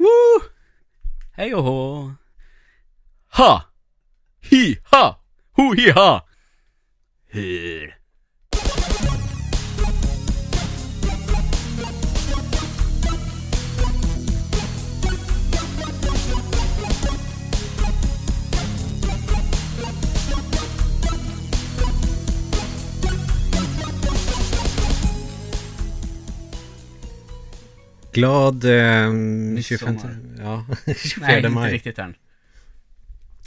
Woo! Hej och hå! Ha! Hi ha! Ho hi ha! Hur? Glad eh, 25... Midsommar. Ja, 24 Nej, inte maj. riktigt än.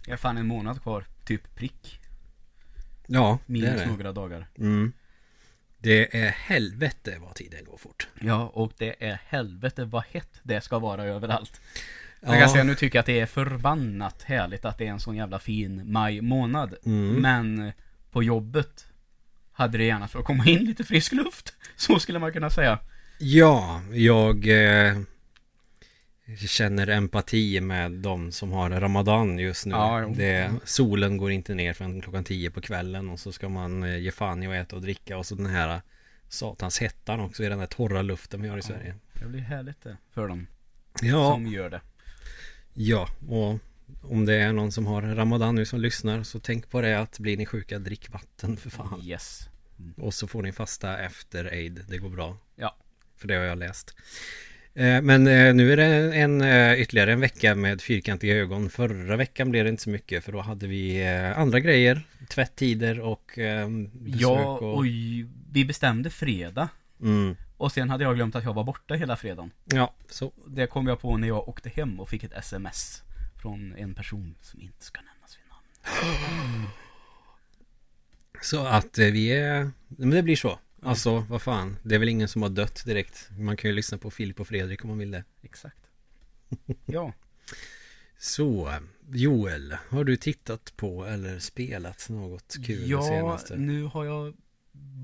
Jag har fan en månad kvar, typ prick. Ja, det är Minus det. några dagar. Mm. Det är helvete vad tiden går fort. Ja, och det är helvete vad hett det ska vara överallt. Ja. Jag kan säga nu tycker jag att det är förbannat härligt att det är en sån jävla fin maj månad. Mm. Men på jobbet hade det gärna för att komma in lite frisk luft. Så skulle man kunna säga. Ja, jag eh, känner empati med de som har Ramadan just nu. Ja, det, solen går inte ner förrän klockan 10 på kvällen och så ska man eh, ge fan i att äta och dricka och så den här satans hettan också i den där torra luften vi har i Sverige. Det blir härligt det för dem Ja, som gör det. ja, och om det är någon som har Ramadan nu som lyssnar så tänk på det att blir ni sjuka, drick vatten för fan. Yes. Och så får ni fasta efter aid, det går bra. Ja. För det har jag läst. Eh, Men eh, nu är det en, eh, ytterligare en vecka med fyrkantiga ögon. Förra veckan blev det inte så mycket för då hade vi andra grejer. Tvättider och besök Ja, och... och vi bestämde fredag. Mm. Och sen hade jag glömt att jag var borta hela fredagen. Ja, så. Det kom jag på när jag åkte hem och fick ett sms. Från en person som inte ska nämnas vid namn. Så att vi är... Men det blir så. Alltså, vad fan. Det är väl ingen som har dött direkt. Man kan ju lyssna på Filip och Fredrik om man vill det. Exakt. Ja. Så, Joel. Har du tittat på eller spelat något kul ja, senaste? nu har jag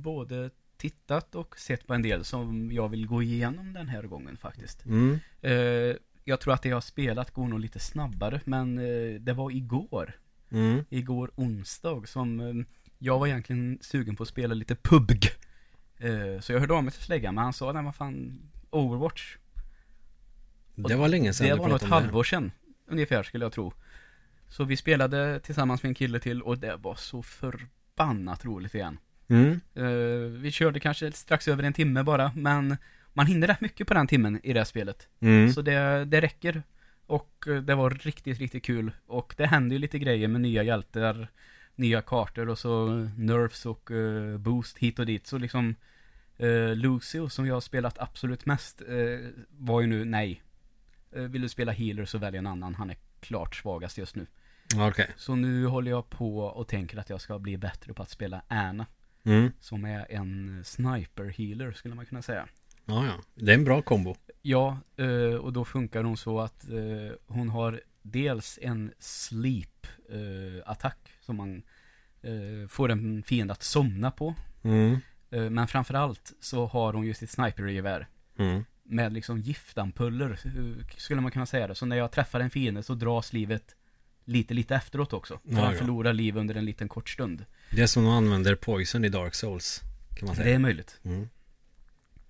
både tittat och sett på en del som jag vill gå igenom den här gången faktiskt. Mm. Eh, jag tror att det jag har spelat går nog lite snabbare, men eh, det var igår. Mm. Igår onsdag som eh, jag var egentligen sugen på att spela lite PUBG. Eh, så jag hörde av mig till släggan, men han sa, nej vad fan, Overwatch. Det var länge sedan Det var ett halvår sedan, ungefär skulle jag tro. Så vi spelade tillsammans med en kille till och det var så förbannat roligt igen. Mm. Eh, vi körde kanske strax över en timme bara, men man hinner rätt mycket på den timmen i det här spelet. Mm. Så det, det räcker. Och eh, det var riktigt, riktigt kul. Och det händer ju lite grejer med nya hjältar, nya kartor och så nerfs och eh, boost hit och dit. Så liksom uh, Lucio som jag har spelat absolut mest eh, var ju nu nej. Vill du spela healer så välj en annan. Han är klart svagast just nu. Okej. Så nu håller jag på och tänker att jag ska bli bättre på att spela Anna. Mm. Som är en sniper healer skulle man kunna säga. Ja, ja. Det är en bra kombo. Ja, och då funkar hon så att hon har dels en sleep eh, attack som man eh, får en fiende att somna på. Mm. Eh, men framförallt så har hon ju sitt snipergevär Mm. med liksom giftampuller eh, skulle man kunna säga det. Så när jag träffar en fiende så dras livet lite, lite efteråt också. Så Ja, han ja. förlorar liv under en liten kort stund. Det är som de använder poison i Dark Souls. Kan man Det säga. är möjligt. Mm.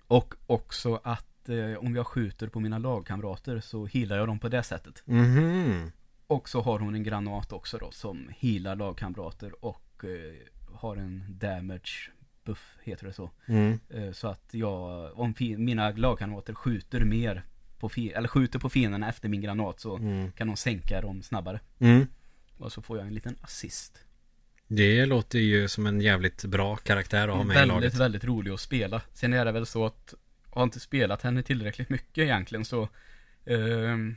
Och också att eh, om jag skjuter på mina lagkamrater så healar jag dem på det sättet. Mhm. Och så har hon en granat också då som healar lagkamrater och eh, har en damage buff, heter det så. Mm. Eh, så att jag, om mina lagkamrater skjuter mer på eller skjuter på fienderna efter min granat så Mm. kan de sänka dem snabbare. Mm. Och så får jag en liten assist. Det låter ju som en jävligt bra karaktär att ha med i väldigt, laget. väldigt rolig att spela. Sen är det väl så att har inte spelat henne tillräckligt mycket egentligen så ehm,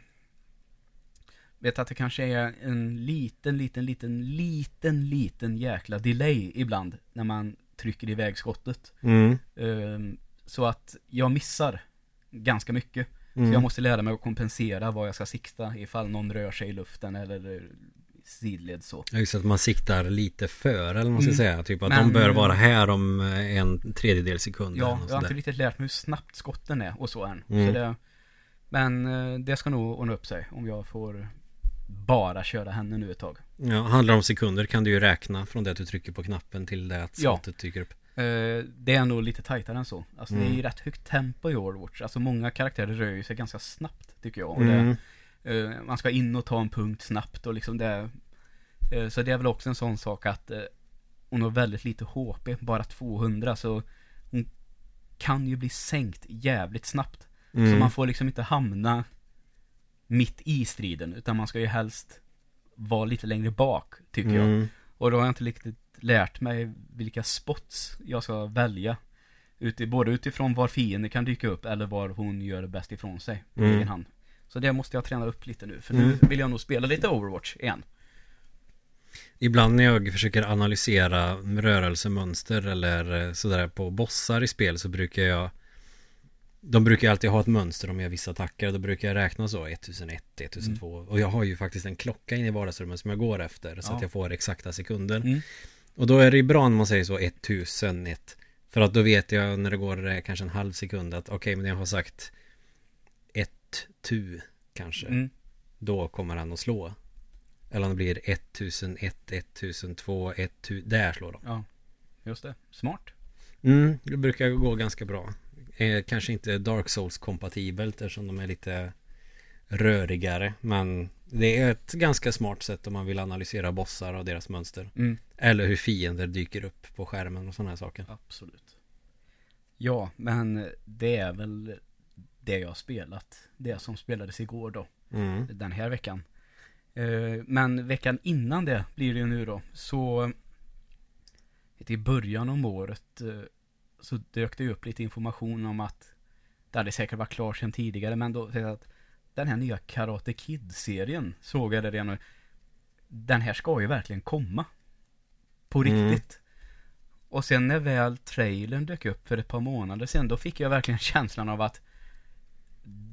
vet att det kanske är en liten, liten, liten, liten, liten jäkla delay ibland när man trycker iväg skottet. Mm. Ehm, så att jag missar ganska mycket. Mm. Så jag måste lära mig att kompensera vad jag ska sikta ifall någon rör sig i luften eller sidled så. Ja, Just att man siktar lite före eller vad man ska Mm. säga. Typ att Men- de bör vara här om eh, en tredjedel sekund. Ja, jag har inte riktigt lärt mig hur snabbt skotten är och så än. Mm. Så det, men eh, det ska nog ordna upp sig om jag får bara köra henne nu ett tag. Ja, handlar om sekunder kan du ju räkna från det att du trycker på knappen till det att skottet dyker upp. Eh, det är nog lite tajtare än så. Alltså det är ju Mm. rätt högt tempo i Overwatch. Alltså många karaktärer rör ju sig ganska snabbt tycker jag. Mm. det, eh, man ska in och ta en punkt snabbt och liksom det. Eh, så det är väl också en sån sak att eh, hon har väldigt lite HP, bara 200 så hon kan ju bli sänkt jävligt snabbt. Så Mm. man får liksom inte hamna mitt i striden utan man ska ju helst vara lite längre bak tycker jag. Mm. Och då har jag inte riktigt lärt mig vilka spots jag ska välja. Uti, både utifrån var fienden kan dyka upp eller var hon gör bäst ifrån sig på Mm. egen hand. Så det måste jag träna upp lite nu, för Mm. nu vill jag nog spela lite Overwatch igen. Ibland när jag försöker analysera rörelsemönster eller eh, sådär på bossar i spel så brukar jag De brukar alltid ha ett mönster om jag vissa attacker och då brukar jag räkna så 1001, 1002 och jag har ju faktiskt en klocka inne i vardagsrummet som jag går efter så Ja. att jag får exakta sekunder Mm. Och då är det ju bra när man säger så 1001 För att då vet jag när det går eh, kanske en halv sekund att okej men jag har sagt ett tu kanske Mm. Då kommer han att slå Eller om det blir 1001, 1002, 1000 Där slår de Ja, just det. Smart. Mm, det brukar gå ganska bra eh, Kanske inte Dark Souls kompatibelt eftersom de är lite rörigare Men det är ett ganska smart sätt om man vill analysera bossar och deras mönster Mm. Eller hur fiender dyker upp på skärmen och sådana här saker Absolut. Ja, men det är väl det jag har spelat. Det som spelades igår då. mm. den här veckan. Eh, Men veckan innan det blir det ju nu då. Så i början om året eh, så dök det upp lite information om att det hade säkert varit klart sedan tidigare men då att den här nya Karate Kid-serien såg jag det redan nu. Den här ska ju verkligen komma. På Mm. riktigt. Och sen när väl trailern dök upp för ett par månader sedan då fick jag verkligen känslan av att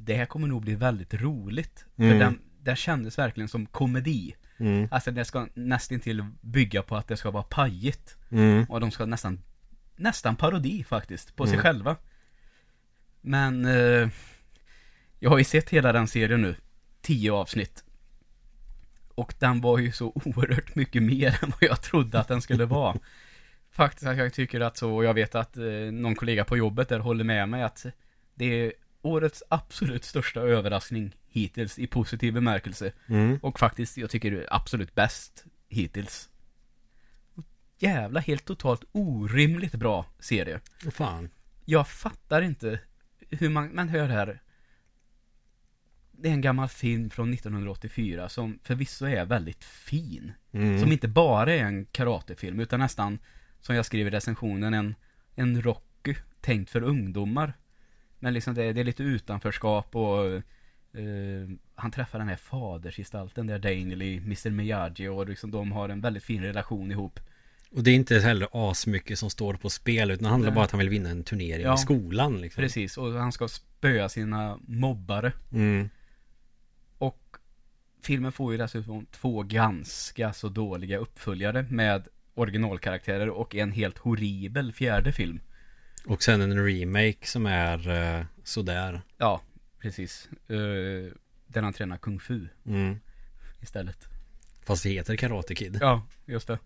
det här kommer nog bli väldigt roligt. För Mm. den, den kändes verkligen som komedi. Mm. Alltså det ska nästan till bygga på att det ska vara pajigt. Mm. Och de ska nästan, nästan parodi faktiskt, på sig Mm. själva. Men eh, jag har ju sett hela den serien nu, tio avsnitt. Och den var ju så oerhört mycket mer än vad jag trodde att den skulle vara. Faktiskt att jag tycker att så, och jag vet att eh, någon kollega på jobbet där håller med mig att det är årets absolut största överraskning hittills i positiv bemärkelse. Mm. Och faktiskt, jag tycker det är absolut bäst hittills. Jävla helt totalt orimligt bra serie. Åh fan Jag fattar inte hur man, man hör här. Det är en gammal film från 1984 som förvisso är väldigt fin. mm. Som inte bara är en karatefilm utan nästan, som jag skriver i recensionen, en, en Rocky tänkt för ungdomar. Men liksom det, det är lite utanförskap och eh, han träffar den här fadersgestalten där Daniel i Mr Miyagi och liksom de har en väldigt fin relation ihop. Och det är inte heller asmycket som står på spel utan det handlar Nej. bara om att han vill vinna en turnering Ja. i skolan liksom. Precis, och han ska spöa sina mobbare. Mm. Och filmen får ju dessutom två ganska så dåliga uppföljare med originalkaraktärer och en helt horribel fjärde film. Och sen en remake som är uh, sådär. Ja, precis. Uh, där han tränar kung fu Mm. istället. Fast det heter Karate Kid. Ja, just det.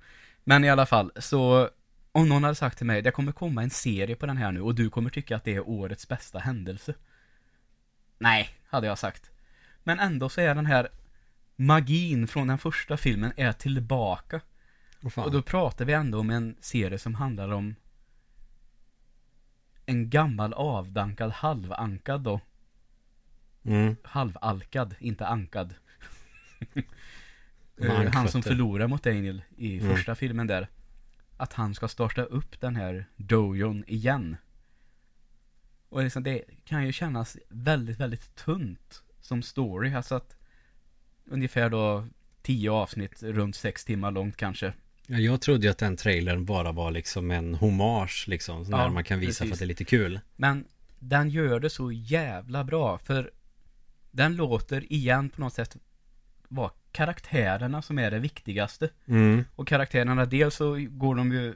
Men i alla fall, så om någon hade sagt till mig, det kommer komma en serie på den här nu och du kommer tycka att det är årets bästa händelse. Nej, hade jag sagt. Men ändå så är den här magin från den första filmen är tillbaka. Fan. Och då pratar vi ändå om en serie som handlar om en gammal avdankad halvankad då. Mm. Halvalkad, inte ankad. Med Eh, han som förlorar mot Daniel i Mm. första filmen där. Att han ska starta upp den här dojon igen. Och liksom det kan ju kännas väldigt, väldigt tunt som story. Alltså att ungefär då tio avsnitt, runt sex timmar långt kanske. Ja, jag trodde ju att den trailern bara var liksom en hommage liksom. Sån Ja, man kan visa precis. för att det är lite kul. Men den gör det så jävla bra för den låter igen på något sätt vara karaktärerna som är det viktigaste. Mm. Och karaktärerna, dels så går de ju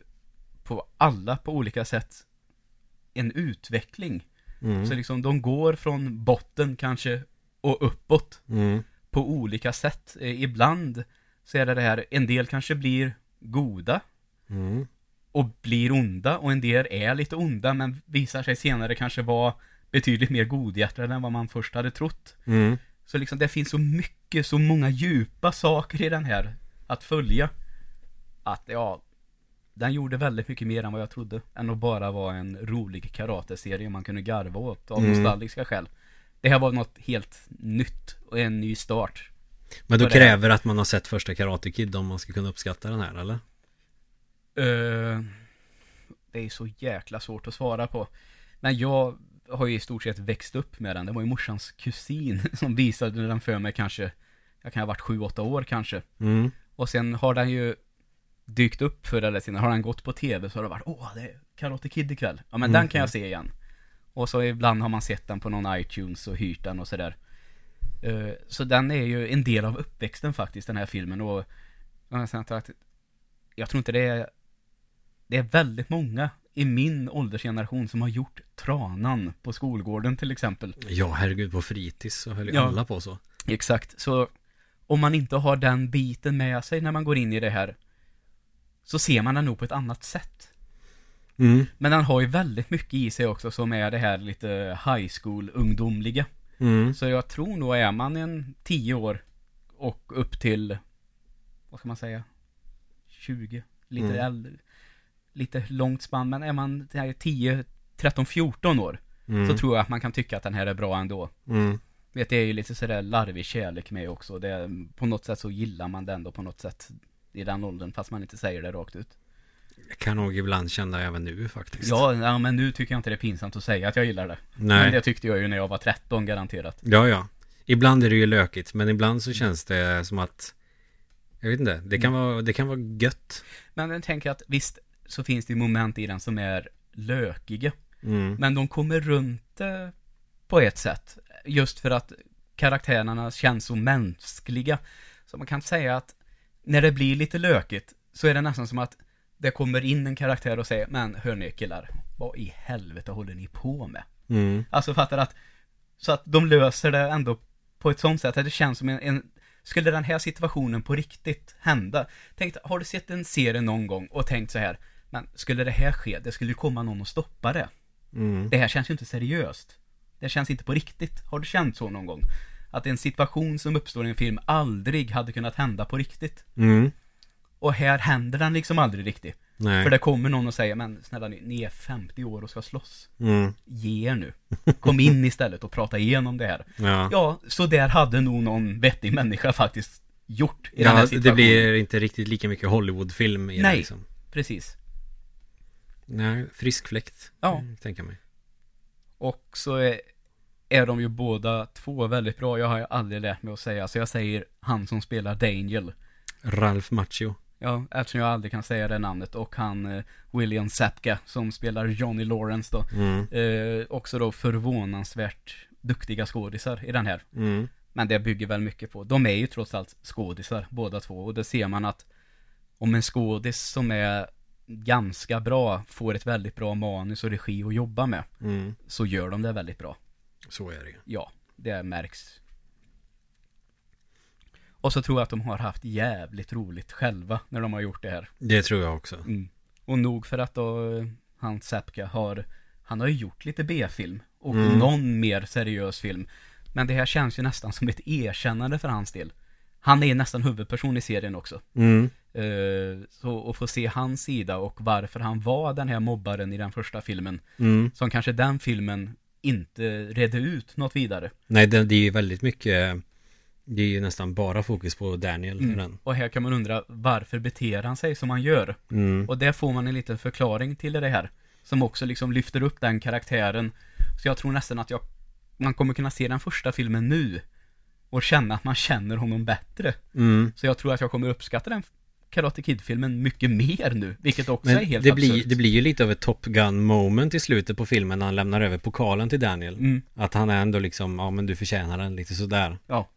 på alla på olika sätt en utveckling. Mm. Så liksom de går från botten kanske och uppåt Mm. på olika sätt. Eh, ibland så är det det här, en del kanske blir goda Mm. och blir onda och en del är lite onda men visar sig senare kanske vara betydligt mer godhjärtade än vad man först hade trott. Mm. Så liksom det finns så mycket, så många djupa saker i den här att följa. Att ja, den gjorde väldigt mycket mer än vad jag trodde. Än att bara vara en rolig karateserie man kunde garva åt av Mm. nostalgiska skäl. Det här var något helt nytt och en ny start. Men då Vad det kräver att man har sett första Karate Kid om man ska kunna uppskatta den här eller? Eh, det är så jäkla svårt att svara på. Men jag har ju i stort sett växt upp med den. Det var ju morsans kusin som visade den för mig kanske, jag kan ha varit sju åtta år kanske. Mm. Och sen har den ju dykt upp förr eller senare. Har den gått på tv så har det varit, åh det är Karate Kid ikväll. Ja men Mm. den kan jag se igen. Och så ibland har man sett den på någon iTunes och hyrt den och sådär. Eh, Så den är ju en del av uppväxten faktiskt, den här filmen. Och jag tror inte det är, det är väldigt många i min åldersgeneration som har gjort tranan på skolgården till exempel. Ja, herregud på fritids så höll ju Ja. alla på så. Exakt, så om man inte har den biten med sig när man går in i det här så ser man den nog på ett annat sätt. Mm. Men den har ju väldigt mycket i sig också som är det här lite high school-ungdomliga. Mm. Så jag tror nog är man en 10 år och upp till, vad ska man säga, 20, lite Mm. äldre, lite långt spann, men är man här 10, 13, 14 år Mm. så tror jag att man kan tycka att den här är bra ändå. Mm. Vet, det är ju lite sådär larvig kärlek med också. Det är, på något sätt så gillar man den då på något sätt i den åldern, fast man inte säger det rakt ut. Jag kan nog ibland känna även nu faktiskt. Ja, ja, men nu tycker jag inte det är pinsamt att säga att jag gillar det. Men Nej. det tyckte jag ju när jag var 13 garanterat. Ja, ja. Ibland är det ju lökigt, men ibland så känns det som att jag vet inte, det kan vara, det kan vara gött. Men jag tänker att visst så finns det ju moment i den som är lökiga. Mm. Men de kommer runt det på ett sätt. Just för att karaktärerna känns så mänskliga. Så man kan säga att när det blir lite lökigt så är det nästan som att det kommer in en karaktär och säger Men hörni killar, vad i helvete håller ni på med? Mm. Alltså fattar att Så att de löser det ändå på ett sånt sätt att det känns som en, en Skulle den här situationen på riktigt hända Tänk, har du sett en serie någon gång och tänkt så här Men skulle det här ske, det skulle ju komma någon och stoppa det Mm. det här känns ju inte seriöst. Det känns inte på riktigt. Har du känt så någon gång? Att en situation som uppstår i en film aldrig hade kunnat hända på riktigt. Mm. Och här händer den liksom aldrig riktigt. Nej. För det kommer någon och säger, men snälla ni, ni är 50 år och ska slåss. Mm. Ge er nu. Kom in istället och prata igenom det här. Ja. Ja, så där hade nog någon vettig människa faktiskt gjort i den här Ja, situationen. det blir inte riktigt lika mycket Hollywoodfilm i det Nej. liksom. Precis. Nej, frisk fläkt. Ja. Tänka mig. Och så är, är de ju båda två väldigt bra. Jag har ju aldrig lärt mig att säga, så jag säger han som spelar Daniel. Ralph Macchio. Ja, eftersom jag aldrig kan säga det namnet. Och han eh, William Sapka som spelar Johnny Lawrence då. Mm. Eh, också då förvånansvärt duktiga skådisar i den här. Mm. Men det bygger väl mycket på, de är ju trots allt skådisar båda två. Och det ser man att om en skådis som är ganska bra får ett väldigt bra manus och regi att jobba med. Mm. Så gör de det väldigt bra. Så är det. Ja, det märks. Och så tror jag att de har haft jävligt roligt själva när de har gjort det här. Det tror jag också. Mm. Och nog för att då eh, han Sapka har, han har ju gjort lite B-film och Mm. någon mer seriös film. Men det här känns ju nästan som ett erkännande för hans del. Han är nästan huvudperson i serien också. Mm. Eh, så att få se hans sida och varför han var den här mobbaren i den första filmen. Mm. Som kanske den filmen inte redde ut något vidare. Nej, det, det är ju väldigt mycket Det är ju nästan bara fokus på Daniel den. Och här kan man undra varför beter han sig som han gör? Mm. Och där får man en liten förklaring till det här. Som också liksom lyfter upp den karaktären. Så jag tror nästan att jag, man kommer kunna se den första filmen nu. Och känna att man känner honom bättre. Mm. Så jag tror att jag kommer uppskatta den Karate Kid-filmen mycket mer nu. Vilket också är Men helt det absurt. blir, det blir ju lite av ett Top Gun moment i slutet på filmen när han lämnar över pokalen till Daniel. Mm, Att han är ändå liksom, ja men du förtjänar den lite sådär. ja.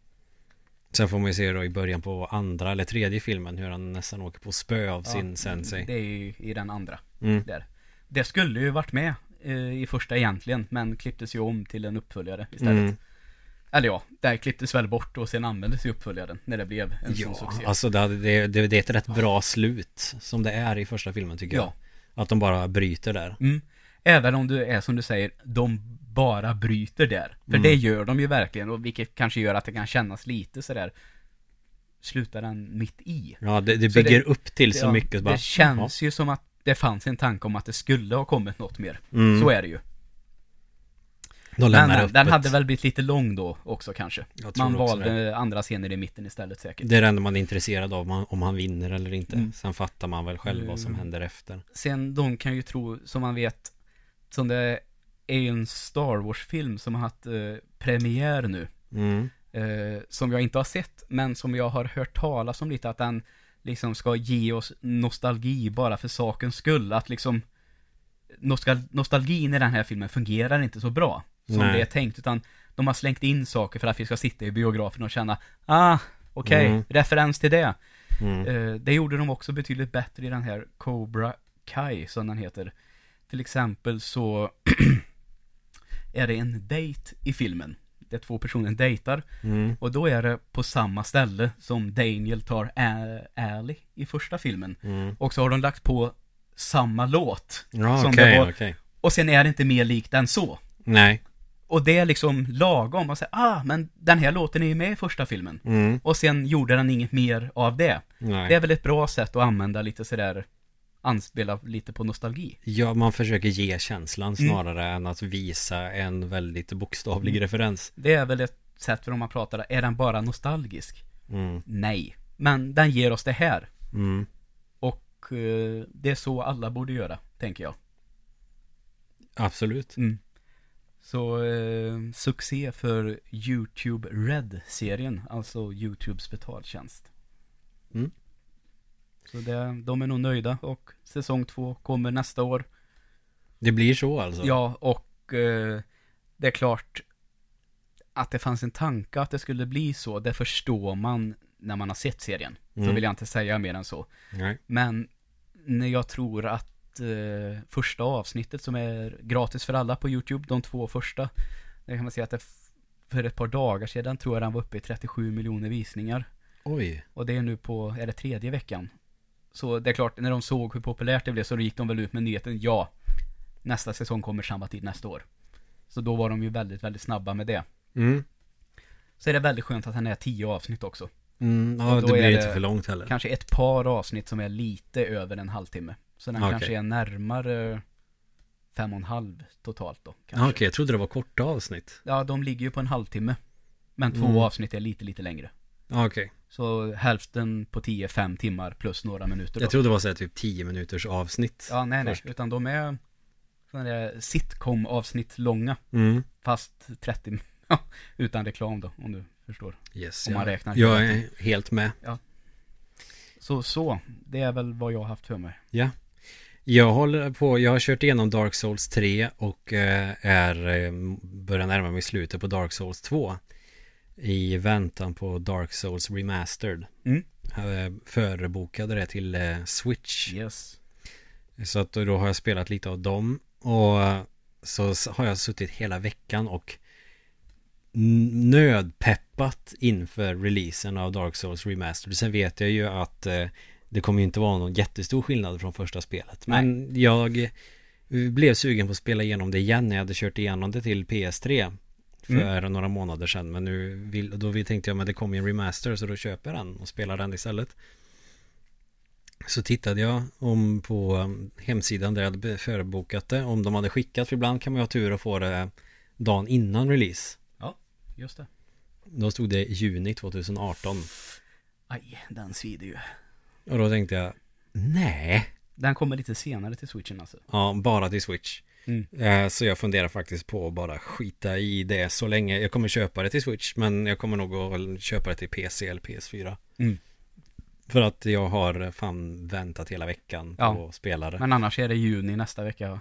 Sen får man ju se då i början på andra eller tredje filmen hur han nästan åker på spö av sin ja, sensei. Det är ju i den andra. Mm. Där. Det skulle ju varit med eh, i första egentligen. Men klipptes ju om till en uppföljare istället. Mm. Eller ja, det klipptes väl bort och sen användes ju uppföljaren när det blev en sån Ja, succé. alltså det, hade- det, det, det är ett rätt bra slut som det är i första filmen tycker jag. Ja. Att de bara bryter där. Mm. Även om du är som du säger, de bara bryter där. För Mm. det gör de ju verkligen och vilket kanske gör att det kan kännas lite sådär Slutar den mitt i? Ja, det, det bygger det- upp till så Ja, mycket. Det Bara, känns ju som att det fanns en tanke om att det skulle ha kommit något mer. ja. mm, Så är det ju. De Men lämnar den, öppet. den hade väl blivit lite lång då också kanske. Man också valde det. andra scener i mitten istället säkert. Det är det enda man är intresserad av, om han, vinner eller inte. Mm. Sen fattar man väl själv vad som Mm. händer efter. Sen de kan ju tro, som man vet, som det är ju en Star Wars-film som har haft eh, premiär nu. Mm. eh, som jag inte har sett, men som jag har hört talas om lite, att den liksom ska ge oss nostalgi bara för sakens skull. Att liksom nostal nostalgin i den här filmen fungerar inte så bra som Nej. det är tänkt, utan de har slängt in saker för att vi ska sitta i biografen och känna, ah, okej, Mm. referens till det. Mm. Eh, det gjorde de också betydligt bättre i den här Cobra Kai, som den heter. Till exempel så är det en date i filmen. Där två personer dejtar. Mm. Och då är det på samma ställe som Daniel tar A- Ali i första filmen. Mm. Och så har de lagt på samma låt. Ja, Som okej, det var- okej. Och sen är det inte mer likt än så. Nej. Och det är liksom lagom. Man säger, ah, men den här låten är ju med i första filmen. Mm. Och sen gjorde den inget mer av det. Nej. Det är väl ett bra sätt att använda lite sådär, anspela lite på nostalgi. Ja, man försöker ge känslan Mm. snarare än att visa en väldigt bokstavlig Mm. referens. Det är väl ett sätt för om man pratar, är den bara nostalgisk? Mm. Nej. Men den ger oss det här. Mm. Och eh, det är så alla borde göra, tänker jag. Absolut. Så eh, succé för YouTube Red-serien, alltså YouTubes betaltjänst. Mm. Så det, de är nog nöjda och säsong två kommer nästa år. Det blir så alltså? Ja, och eh, det är klart att det fanns en tanke att det skulle bli så, det förstår man när man har sett serien. Så Mm. vill jag inte säga mer än så. Nej. Men när jag tror att eh, första avsnittet som är gratis för alla på YouTube, de två första, där kan man säga att det för ett par dagar sedan tror jag den var uppe i 37 miljoner visningar. Oj. Och det är nu på, är det tredje veckan? Så det är klart, när de såg hur populärt det blev så gick de väl ut med nyheten, ja, nästa säsong kommer samma tid nästa år. Så då var de ju väldigt, väldigt snabba med det. Mm. Så är det väldigt skönt att den är tio avsnitt också. Mm, ja, det blir är inte för långt heller. Kanske ett par avsnitt som är lite över en halvtimme. Så den Okej. kanske är närmare fem och en halv totalt då. Ja, Kanske. Okej, jag trodde det var korta avsnitt. Ja, de ligger ju på en halvtimme. Men två Mm. avsnitt är lite, lite längre. Ja, Okej. Så hälften på tio, fem timmar plus några minuter då. Jag trodde det var så här, typ 10 minuters avsnitt. Ja, nej, nej. först. Utan de är sådana där sitcom-avsnitt långa. Mm. Fast 30, ja, utan reklam då, om du förstår. Yes, Om man jag, räknar jag är helt med. Så, så. Det är väl vad jag har haft för mig. Jag håller på, jag har kört igenom Dark Souls 3 och eh, är, eh, börjar närma mig slutet på Dark Souls 2. I väntan på Dark Souls Remastered. Mm. Jag förebokade det till eh, Switch. Yes. Så att då har jag spelat lite av dem. Och eh, så har jag suttit hela veckan och nödpeppat inför releasen av Dark Souls Remastered. Sen vet jag ju att eh, det kommer ju inte vara någon jättestor skillnad från första spelet. Men jag eh, blev sugen på att spela igenom det igen när jag hade kört igenom det till PS3 för några månader sedan. Men nu vill, då tänkte jag men det kommer ju en remaster så då köper jag den och spelar den istället. Så tittade jag om på um, hemsidan där jag hade förbokat det om de hade skickat för ibland kan man ju ha tur och få det dagen innan release. Just det. Då stod det juni 2018 Aj, den svider ju. Och då tänkte jag nej, Den kommer lite senare till switchen alltså. ja bara till Switch. Mm. Eh, Så jag funderar faktiskt på att bara skita i det så länge. Jag kommer köpa det till Switch men jag kommer nog att köpa det till PC eller PS4. Mm. För att jag har fan väntat hela veckan på Ja. att spela det. Men annars är det juni nästa vecka.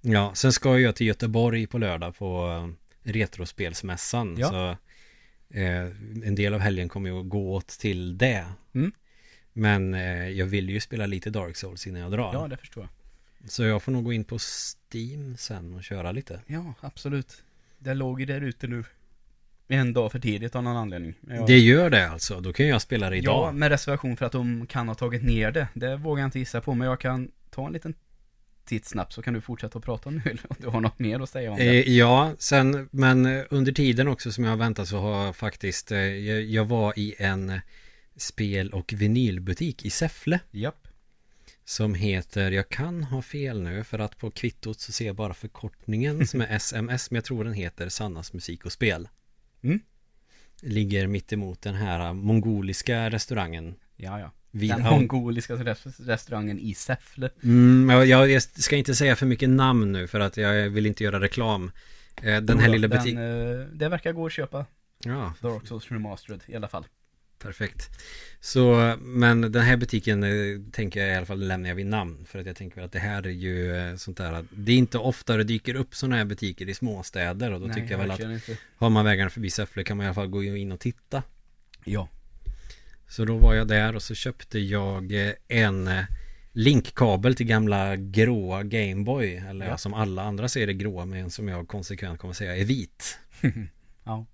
Ja, sen ska jag till Göteborg på lördag på eh, Retrospelsmässan. Ja. Så eh, en del av helgen kommer ju att gå åt till det. Mm. Men eh, jag vill ju spela lite Dark Souls innan jag drar. Ja, det förstår jag. Så jag får nog gå in på Steam sen och köra lite. Ja, absolut. Det låg ju där ute nu. En dag för tidigt av någon anledning. Ja, Det gör det alltså, då kan jag spela det ja, idag. med reservation för att de kan ha tagit ner det. Det vågar jag inte gissa på, men jag kan ta en liten tidsnabbt så kan du fortsätta att prata nu om du har något mer att säga om det. Eh, ja, sen, men eh, under tiden också som jag har väntat så har jag faktiskt, eh, jag, jag var i en spel och vinylbutik i Säffle. Japp. Som heter, jag kan ha fel nu för att på kvittot så ser jag bara förkortningen som är SMS men jag tror den heter Sannas musik och spel. Mm. Ligger mitt emot den här mongoliska restaurangen. Ja, ja. Vid Den mongoliska res- restaurangen i Säffle. Mm, jag, jag ska inte säga för mycket namn nu för att jag vill inte göra reklam. Eh, Den här lilla butiken. eh, Det verkar gå att köpa. Ja, Dark Souls Remastered i alla fall. Perfekt. Så, men den här butiken eh, tänker jag i alla fall lämna jag vid namn. För att jag tänker väl att det här är ju eh, sånt där det är inte ofta det dyker upp sådana här butiker i småstäder. Och då tycker jag väl att inte. har man vägarna förbi Säffle kan man i alla fall gå in och titta. Ja. Så då var jag där och så köpte jag eh, en linkkabel till gamla gråa Gameboy. Eller ja. som alla andra ser det gråa men som jag konsekvent kommer säga är vit. Ja.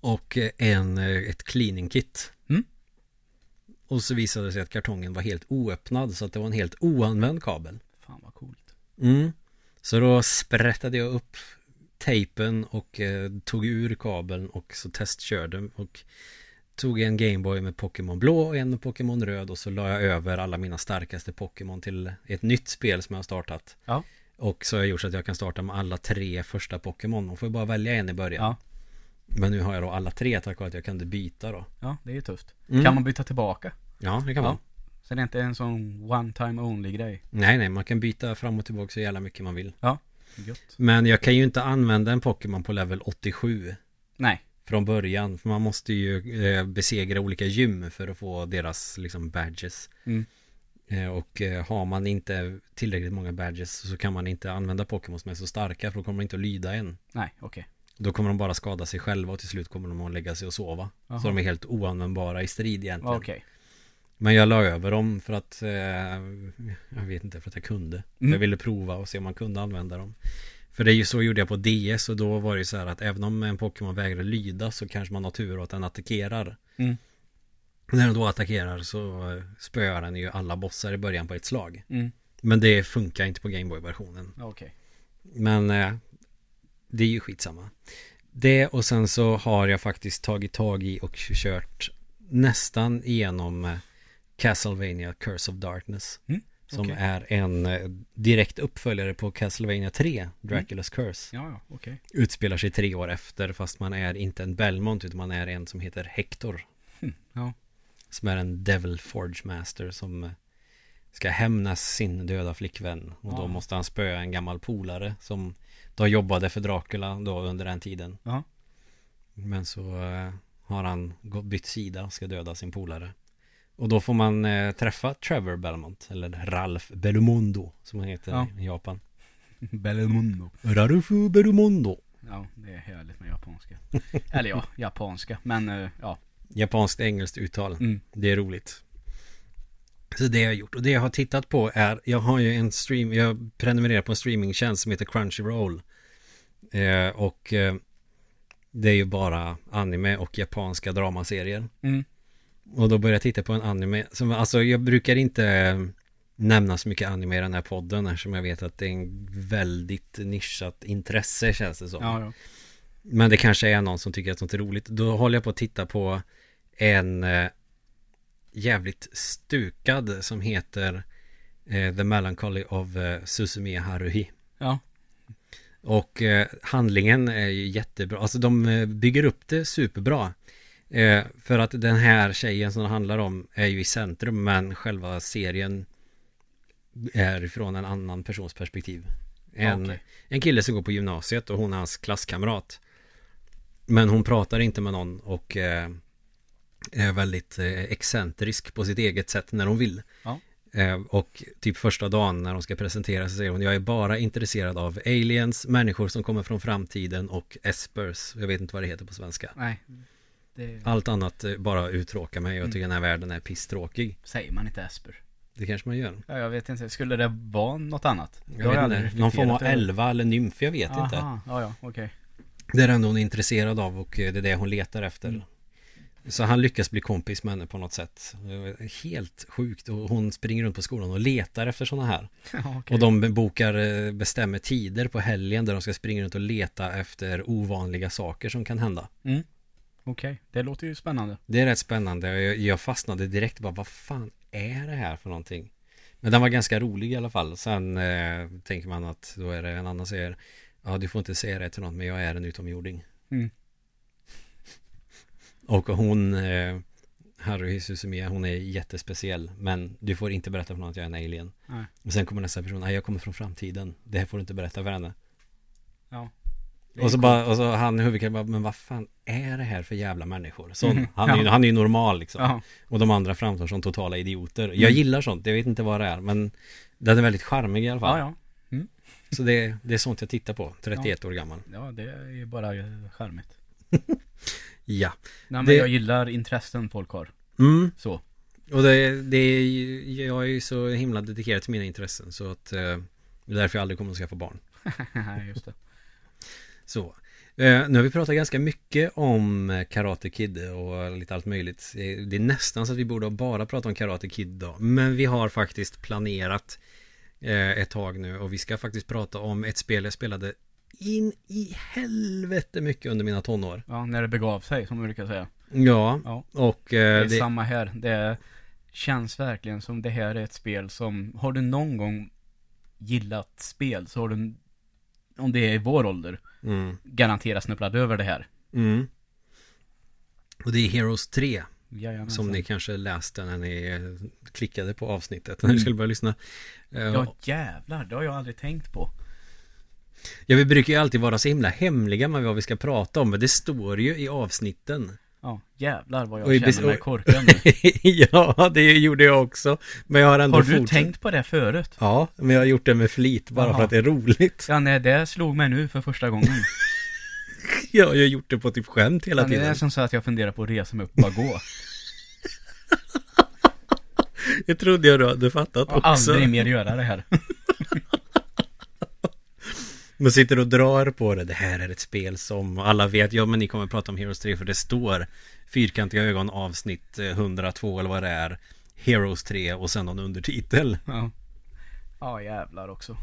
Och eh, en, eh, ett cleaning kit. Mm. Och så visade det sig att kartongen var helt oöppnad så att det var en helt oanvänd kabel. Fan vad coolt. Mm. Så då sprättade jag upp tejpen och eh, tog ur kabeln och så testkörde och tog en Gameboy med Pokémon blå och en med Pokémon röd och så la jag över alla mina starkaste Pokémon till ett nytt spel som jag har startat. Ja. Och så har jag gjort så att jag kan starta med alla tre första Pokémon. Man får ju bara välja en i början. Ja. Men nu har jag då alla tre tack vare att jag kunde byta då. Ja, det är ju tufft. Mm. Kan man byta tillbaka? Ja, det kan Ja. man. Så det är inte en sån one time only grej. Nej, nej, man kan byta fram och tillbaka så jävla mycket man vill. Gött. Men jag kan ju inte använda en Pokémon på level 87 Nej. från början. För man måste ju eh, besegra olika gym för att få deras liksom badges. Mm. Eh, och eh, har man inte tillräckligt många badges så kan man inte använda Pokémon som är så starka för då kommer de inte att lyda en. Nej, okej. Då kommer de bara skada sig själva och till slut kommer de att lägga sig och sova. Jaha. Så de är helt oanvändbara i strid egentligen. Okej. Men jag la över dem för att eh, Jag vet inte, för att jag kunde Mm. Jag ville prova och se om man kunde använda dem För det är ju så gjorde jag på DS och då var det ju så här att även om en Pokémon vägrar lyda så kanske man har tur att den attackerar Mm. När den då attackerar så eh, spöar den ju alla bossar i början på ett slag Mm. Men det funkar inte på Gameboy-versionen Okej. Men eh, Det är ju skitsamma. Det och sen så har jag faktiskt tagit tag i och kört Nästan igenom eh, Castlevania Curse of Darkness. Mm, Som är en eh, direkt uppföljare på Castlevania 3 Draculas Curse. Ja, okej. Utspelar sig tre år efter fast man är inte en Belmont utan man är en som heter Hector. Hm, Ja. Som är en Devil Forge Master som eh, Ska hämnas sin döda flickvän. Och då Ja. måste han spöa en gammal polare Som då jobbade för Dracula då under den tiden Ja. Men så eh, har han bytt sida och ska döda sin polare Och då får man eh, träffa Trevor Belmont Eller Ralph Belmondo Som han heter Ja. i Japan Belmundo. Ralph Belmondo Ja, det är härligt med japanska. Eller ja, japanska. Men eh, ja. Japanskt engelskt uttal Mm. Det är roligt Så det jag har gjort och det jag har tittat på är Jag har ju en stream Jag prenumererar på en streamingtjänst som heter Crunchyroll eh, Och eh, Det är ju bara anime och japanska dramaserier Mm. Och då började jag titta på en anime som, Alltså jag brukar inte Nämna så mycket anime i den här podden Eftersom jag vet att det är en väldigt nischat intresse känns det som Ja, ja. men det kanske är någon som tycker att sånt är roligt. Då håller jag på att titta på en eh, jävligt stukad som heter eh, The Melancholy of eh, Susumiya Haruhi. Ja. Och eh, handlingen är ju jättebra. Alltså de eh, bygger upp det superbra. Eh, för att den här tjejen som det handlar om är ju i centrum men själva serien är från en annan persons perspektiv. En, Okej. en kille som går på gymnasiet och hon är hans klasskamrat. Men hon pratar inte med någon och eh, är väldigt eh, excentrisk på sitt eget sätt när hon vill. Ja. Eh, och typ första dagen när hon ska presentera sig säger hon Jag är bara intresserad av aliens, människor som kommer från framtiden och espers. Jag vet inte vad det heter på svenska. Nej. Det Allt annat eh, bara uttråkar mig. Jag Mm. tycker den här världen är pisstråkig. säger man inte Esper. Det kanske man gör. Ja, jag vet inte. Skulle det vara något annat? Jag vet aldrig inte. Någon form av elva eller nymf, jag vet inte. Aha, ja, ja, okej. Det är det enda hon är intresserad av och det är det hon letar efter. Mm. Så han lyckas bli kompis med henne på något sätt. Helt sjukt. Och hon springer runt på skolan och letar efter sådana här. Ja, okej. Och de bokar, eh, bestämmer tider på helgen där de ska springa runt och leta efter ovanliga saker som kan hända. Mm. Okej, det låter ju spännande. Det är rätt spännande. Jag, jag fastnade direkt bara, vad fan är det här för någonting? Men den var ganska rolig i alla fall. Sen eh, tänker man att då är det en annan säger, ja du får inte säga det till någon men jag är en utomjording. Mm. Och hon, eh, Haruhi Suzumiya, hon är jättespeciell. Men du får inte berätta för någon att jag är en alien. Nej. Och sen kommer nästa person, nej jag kommer från framtiden. Det här får du inte berätta för henne. Ja. Och så bara, och så han huvudkaraktären bara, men vad fan är det här för jävla människor? Sån, Mhm, han, är ju, ja. han är ju normal liksom. Ja. Och de andra framstår som totala idioter. Jag Mm. gillar sånt, jag vet inte vad det är, men den är väldigt charmig i alla fall. Ja, ja. Så det, det är sånt jag tittar på, 31 år gammal. Ja, det är ju bara charmigt. Ja. Nej, men Det- jag gillar intressen folk har. Mm. Så. Och det, det jag är ju så himla dedikerad till mina intressen så att eh, det är därför jag aldrig kommer att skaffa barn. Just det. Så. Eh, nu har vi pratat ganska mycket om eh, Karate Kid och lite allt möjligt. Det är nästan så att vi borde bara prata om Karate Kid då. Men vi har faktiskt planerat eh, ett tag nu och vi ska faktiskt prata om ett spel jag spelade in i helvete mycket under mina tonår. Ja, när det begav sig som man brukar säga. Ja, Ja. och Det är eh, det, samma här. Det känns verkligen som det här är ett spel som, har du någon gång gillat spel så har du, om det är i vår ålder, mm, garanterat snubblat över det här. mm. Och det är Heroes 3 Jajamensan. som ni kanske läste när ni eh, klickade på avsnittet Mm. när ni skulle börja lyssna. Eh, Ja jävlar, det har jag aldrig tänkt på. Ja, vi brukar ju alltid vara så himla hemliga med vad vi ska prata om, men det står ju i avsnitten. Ja, jävlar vad jag känner mig korkad nu. ja, det gjorde jag också. Men jag har ändå Har du fortsatt- tänkt på det förut? Ja, men jag har gjort det med flit bara Jaha. för att det är roligt. Ja, nej, det slog mig nu för första gången. Ja, jag har gjort det på typ skämt hela Ja, det tiden. är som så att jag funderar på att resa mig upp och bara gå. Det trodde jag du hade fattat Och också. aldrig mer göra det här. Man sitter och drar på det. Det här är ett spel som alla vet. Ja, men ni kommer prata om Heroes 3 för det står Fyrkantiga ögon avsnitt eh, 102 eller vad det är. Heroes 3 och sen någon undertitel. Ja. Ja, jävlar också.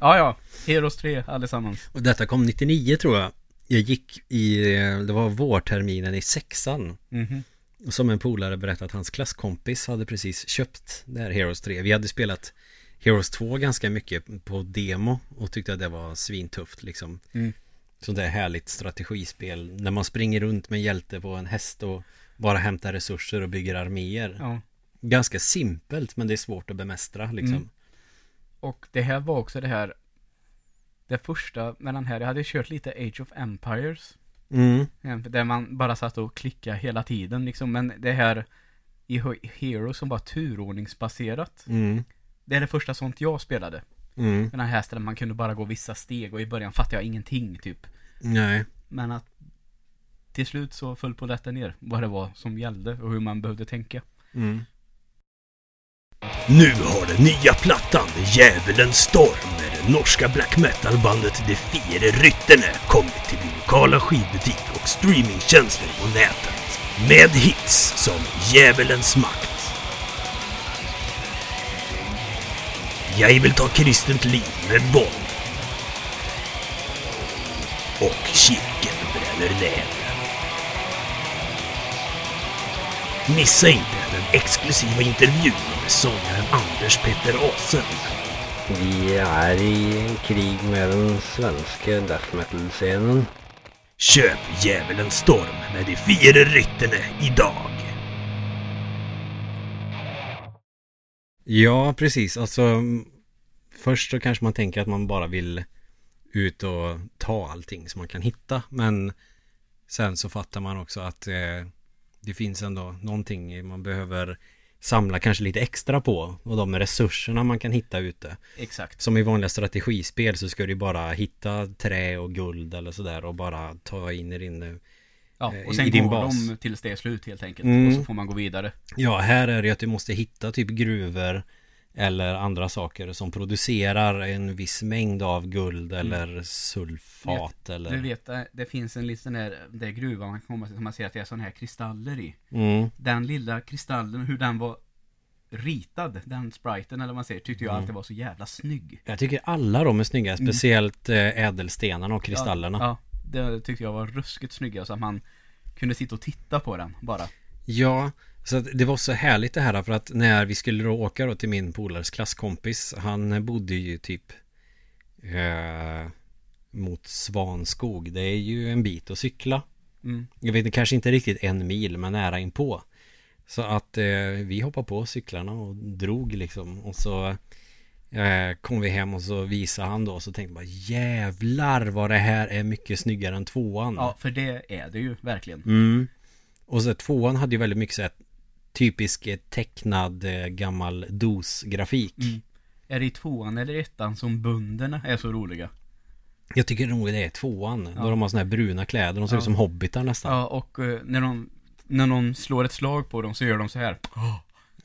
Ja, ja. Heroes 3 allesammans. Och detta kom 99 tror jag. Jag gick i, eh, det var vårterminen i sexan. Mhm. Och Som en polare berättade att hans klasskompis hade precis köpt det här Heroes 3. Vi hade spelat Heroes 2 ganska mycket på demo och tyckte att det var svintufft liksom. Mm. Sånt där härligt strategispel. När man springer runt med hjälte på en häst och bara hämtar resurser och bygger arméer. Ja. Ganska simpelt men det är svårt att bemästra liksom. Mm. Och det här var också det här Det första med den här, jag hade kört lite Age of Empires Mm. Där man bara satt och klickade hela tiden liksom Men det här i He- Hero som var turordningsbaserat Mm. Det är det första sånt jag spelade Mm. Den här ställen man kunde bara gå vissa steg och i början fattade jag ingenting typ Nej. Men att till slut så föll på detta ner vad det var som gällde och hur man behövde tänka. Mm. Nu har den nya plattan Djävulens storm med det norska black metal-bandet De Fire Rytterne kommit till din lokala skivbutik och streamingtjänster på nätet. Med hits som Djävulens makt. Jag vill ta kristent liv med våld. Och Kirken bränner ner. Missa inte den exklusiva intervjun med sångaren Anders Petter Asen. Vi är i en krig med den svenska death metal-scenen. Köp Djävulens storm med de fyra ryttarna idag. Ja, precis. Alltså, mm, först så kanske man tänker att man bara vill ut och ta allting som man kan hitta. Men sen så fattar man också att eh, det finns ändå någonting man behöver samla kanske lite extra på. Och de resurserna man kan hitta ute. Exakt. Som i vanliga strategispel så ska du bara hitta trä och guld eller sådär och bara ta in i din... eh, Ja, Eh, och i sen din går bas. de tills det är slut helt enkelt. Mm. Och så får man gå vidare. Ja, här är det att du måste hitta typ gruvor Eller andra saker som producerar en viss mängd av guld eller sulfat eller... Du vet, det, det finns en liten där, där gruvan man kan komma till, som man ser att det är sådana här kristaller i. Mm. Den lilla kristallen, hur den var ritad, den spriten eller vad man säger, tyckte jag Mm. alltid var så jävla snygg. Jag tycker alla de är snygga, speciellt eh, ädelstenarna och kristallerna. Ja, ja, det tyckte jag var ruskigt snygga så att man kunde sitta och titta på den bara. Ja, så det var så härligt det här för att när vi skulle då åka då till min polares klasskompis Han bodde ju typ eh, Mot Svanskog Det är ju en bit att cykla Mm. Jag vet kanske inte riktigt en mil men nära inpå Så att eh, vi hoppade på cyklarna och drog liksom Och så kom vi hem och så visade han då och så tänkte jag bara Jävlar vad det här är mycket snyggare än tvåan Ja, för det är det ju verkligen. Mm. Och så tvåan hade ju väldigt mycket så här typisk eh, tecknad eh, gammal DOS-grafik. Mm. Är det i tvåan eller ettan som bunderna är så roliga? Jag tycker nog det är tvåan. Ja. Då de har såna här bruna kläder. De ser Ja. ut som hobbitar nästan. Ja, och eh, när de när någon slår ett slag på dem så gör de så här.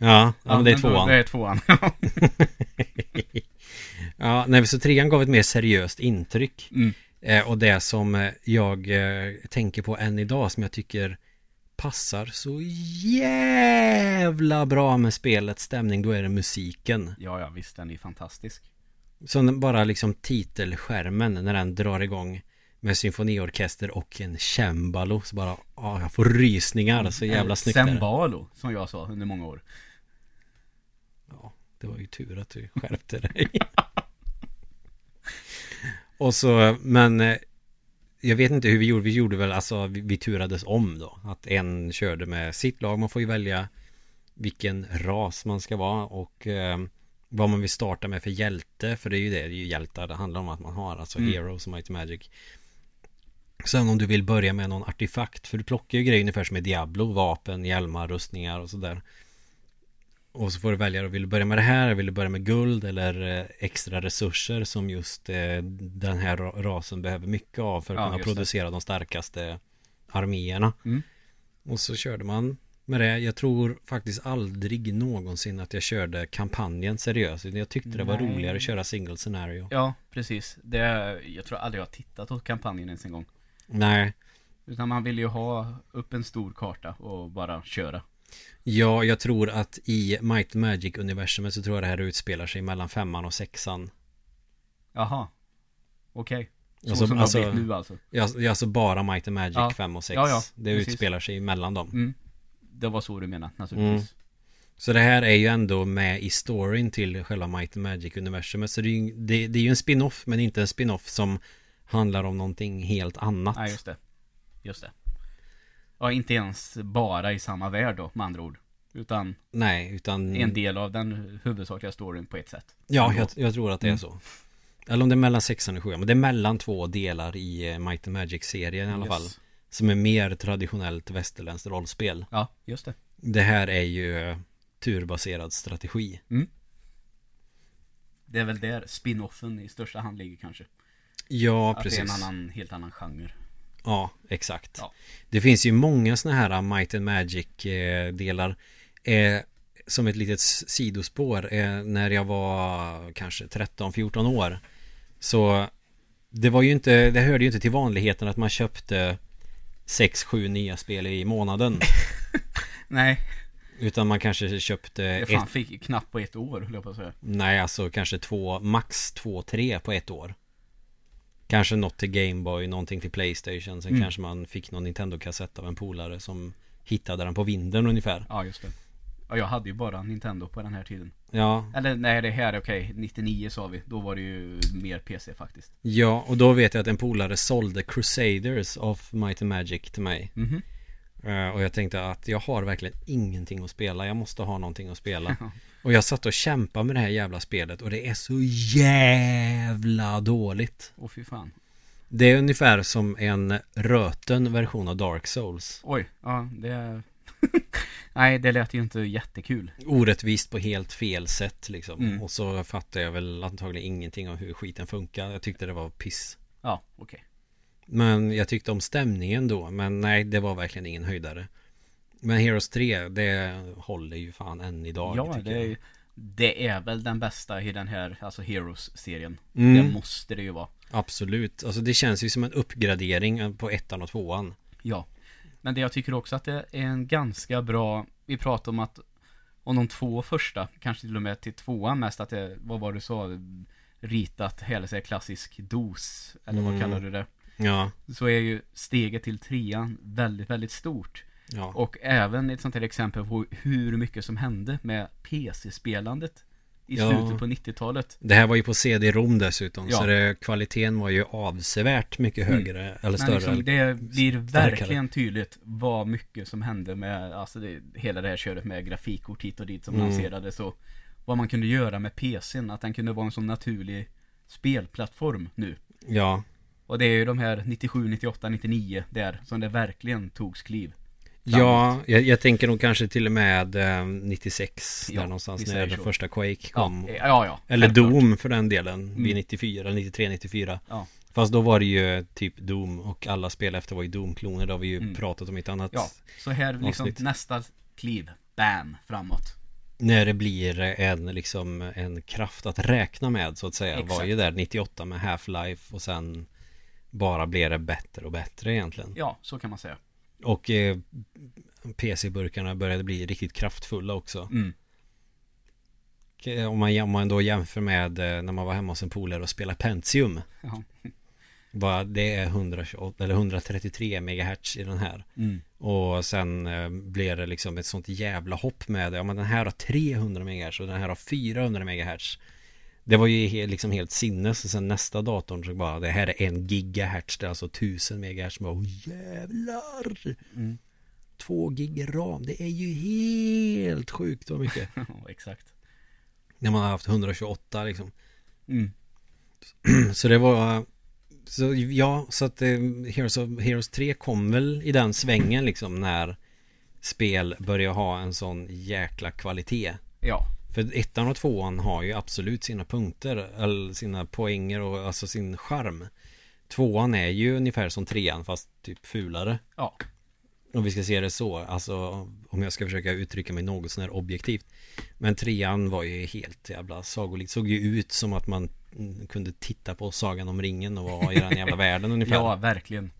Ja, men det är tvåan. Det är tvåan. Ja, nej, så trean gav ett mer seriöst intryck. mm. Eh, och det som eh, jag eh, tänker på än idag som jag tycker passar så jävla bra med spelets stämning, då är det musiken. Ja, ja, visst, den är fantastisk. Som bara liksom titelskärmen när den drar igång med symfoniorkester och en cembalo så bara, ja, jag får rysningar så jävla snyggt. Sembalo, som jag sa under många år. Det var ju tur att du skärpte dig. och så, men eh, jag vet inte hur vi gjorde. Vi gjorde väl, alltså vi, vi turades om då. Att en körde med sitt lag. Man får ju välja vilken ras man ska vara och eh, vad man vill starta med för hjälte. För det är ju det, det är ju hjältar det handlar om att man har. Alltså Mm. Heroes och Mighty Magic. Sen om du vill börja med någon artefakt. För du plockar ju grejer ungefär som i Diablo. Vapen, hjälmar, rustningar och sådär. Och så får du välja, vill du börja med det här, vill du börja med guld eller eh, extra resurser som just eh, den här ra- rasen behöver mycket av för att Ja, kunna just det. producera de starkaste arméerna. Mm. Och så körde man med det. Jag tror faktiskt aldrig någonsin att jag körde kampanjen seriöst. Jag tyckte det var Nej. roligare att köra single scenario. Ja, precis. Det, jag tror aldrig jag har tittat åt kampanjen ens en gång. Nej, Utan man vill ju ha upp en stor karta och bara köra. Ja, jag tror att i Might Magic-universumet så tror jag det här utspelar sig mellan femman och sexan. Jaha. Okej. Så Alltså- som alltså- det har blivit nu alltså. Ja, ja, alltså bara Might and Magic Ja. 5 och 6. Ja, ja, det precis. utspelar sig mellan dem. Mm. Det var så du menade naturligtvis. Så det här är ju ändå med i storyn till själva Might and Magic-universumet. Så det är, ju, det, det är ju en spin-off, men inte en spin-off som handlar om någonting helt annat. Nej, just det. Just det. Ja, inte ens bara i samma värld då, med andra ord. Utan Nej, utan... en del av den huvudsakliga storyn på ett sätt. Ja, jag, jag tror att det är Mm. så. Eller om det är mellan sexan och sjuan. Men det är mellan två delar i eh, Might and Magic-serien i alla Yes. fall. Som är mer traditionellt västerländskt rollspel. Ja, just det. Det här är ju eh, turbaserad strategi. Det är väl där spin-offen i största hand ligger kanske. Ja, Att precis. det är en annan, helt annan genre. Ja, exakt. Ja. Det finns ju många sådana här Might and Magic eh. Eh, som ett litet sidospår. Eh, när jag var kanske 13-14 år. Så det var ju inte, det hörde ju inte till vanligheten att man köpte 6-7 nya spel i månaden. Nej, Utan man kanske köpte jag ett, fan fick knappt på ett år, höll jag på att säga. nej alltså kanske två, max två, tre på ett år. Kanske något till Gameboy, någonting till Playstation. Sen Mm. kanske man fick någon Nintendo-kassett av en polare som hittade den på vinden ungefär. Ja, just det. Ja, jag hade ju bara Nintendo på den här tiden. Ja, Eller nej, det här är okej. 99 sa vi. Då var det ju mer PC faktiskt. ja och då vet jag att en polare sålde Crusaders of Might and Magic till mig. Mhm. Eh, och jag tänkte att jag har verkligen ingenting att spela. Jag måste ha någonting att spela. och jag satt och kämpade med det här jävla spelet och det är så jävla dåligt. Åh fy fan. Det är ungefär som en röten version av Dark Souls. Oj, ja det... nej, det lät ju inte jättekul. Orättvist på helt fel sätt liksom. Mm. Och så fattade jag väl antagligen ingenting om hur skiten funkar. Jag tyckte det var piss. Ja, okej. Men jag tyckte om stämningen då. Men nej, det var verkligen ingen höjdare. Men Heroes 3, det håller ju fan än idag. Ja, det är ju... Det är väl den bästa i den här, alltså Heroes-serien. Mm. Det måste det ju vara. Absolut, alltså det känns ju som en uppgradering på ettan och tvåan. Ja. Men det jag tycker också att det är en ganska bra, vi pratar om att om de två första, kanske till och med till tvåan mest att det, vad var det du sa, ritat hela sig klassisk dos, eller vad Mm. kallar du det? Ja, Så är ju steget till trean väldigt, väldigt stort. Ja. Och även ett sånt här exempel på hur mycket som hände med PC-spelandet i Ja. slutet på 90-talet. Det här var ju på CD-ROM dessutom, Ja. så det, kvaliteten var ju avsevärt mycket Mm. högre, eller Men större. liksom, det blir starkare. verkligen tydligt vad mycket som hände med, alltså det, hela det här köret med grafikkort hit och dit som Mm. lanserades och vad man kunde göra med PCn, att den kunde vara en sån naturlig spelplattform nu. Ja, Och det är ju de här 97, 98, 99 där som det verkligen togs kliv. Ja jag, jag tänker nog kanske till och med eh, 96, Ja, där någonstans när den första Quake Ja, kom. ja, ja. Eller. Doom för den delen, vid Mm. 94, 93, 94. Ja. Fast då var det ju typ Doom och alla spel efter var ju Doom-kloner. Det har vi ju Mm. pratat om i ett annat. Ja, så här liksom Avsnitt. nästa kliv, bam, framåt. När det blir en liksom en kraft att räkna med så att säga. Exakt. Var ju där 98 med Half-Life och sen bara blev det bättre och bättre egentligen. Ja, så kan man säga. Och eh, PC-burkarna började bli riktigt kraftfulla också. Mm. Och Om man, om man då jämför med eh, när man var hemma hos en polare och spelade Pentium. Ja. Bara det är 128 eller 133 MHz i den här. Mm. Och sen eh, blev det liksom ett sånt jävla hopp med det. Ja men den här har 300 MHz och den här har 400 MHz. Det var ju liksom helt sinnes och sen nästa datorn så bara det här är en gigahertz. Det är alltså 1000 MHz. Bara, oh, jävlar! Mm. Två gig ram. Det är ju helt sjukt vad mycket. Exakt. När man har haft 128 liksom. Mm. Så det var Så ja, så att eh, Heroes, of, Heroes 3 kom väl i den svängen liksom när spel börjar ha en sån jäkla kvalitet. Ja. För ettan och tvåan har ju absolut sina punkter, eller sina poänger och alltså sin charm. Tvåan är ju ungefär som trean fast typ fulare. Ja. Om vi ska se det så, alltså om jag ska försöka uttrycka mig något sånär objektivt. Men trean var ju helt jävla sagolikt. Såg ju ut som att man mm, kunde titta på Sagan om ringen och vara i den jävla världen ungefär. Ja, verkligen.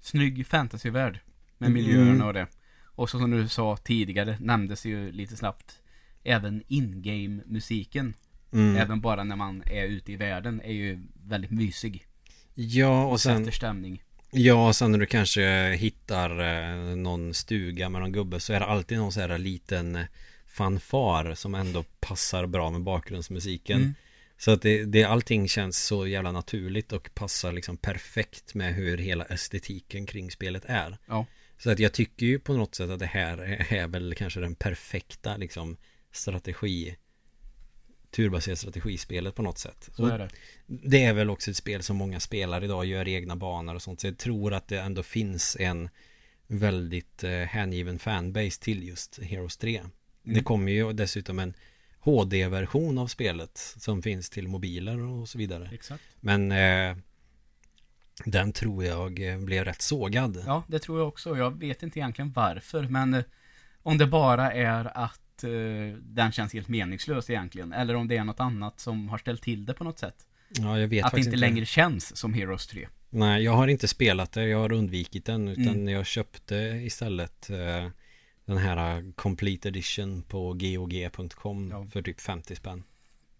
Snygg fantasyvärld. Med Mm. miljöerna och det. Och så som du sa tidigare, nämndes ju lite snabbt. Även in-game musiken. Mm. Även bara när man är ute i världen är ju väldigt mysig. Ja, och sen, Sätter stämning. ja, och sen när du kanske hittar eh, någon stuga med någon gubbe så är det alltid någon sån här liten eh, fanfar som ändå passar bra med bakgrundsmusiken. Mm. Så att det, det, allting känns så jävla naturligt och passar liksom perfekt med hur hela estetiken kring spelet är. Ja. Så att jag tycker ju på något sätt att det här är, är väl kanske den perfekta liksom strategi turbaserat strategispelet på något sätt. Så är det. Det är väl också ett spel som många spelar idag, gör egna banor och sånt. Så jag tror att det ändå finns en väldigt eh, hängiven fanbase till just Heroes 3. Mm. Det kommer ju dessutom en HD-version av spelet som finns till mobiler och så vidare. Exakt. Men eh, den tror jag eh, blev rätt sågad. Ja, det tror jag också. Jag vet inte egentligen varför, men eh, om det bara är att eh, den känns helt meningslös egentligen. Eller om det är något annat som har ställt till det på något sätt. Ja, jag vet Att det faktiskt inte längre känns som Heroes 3. Nej, jag har inte spelat det. Jag har undvikit den. Utan Mm. jag köpte istället eh, den här eh, Complete Edition på GOG.com Ja. för typ 50 spänn.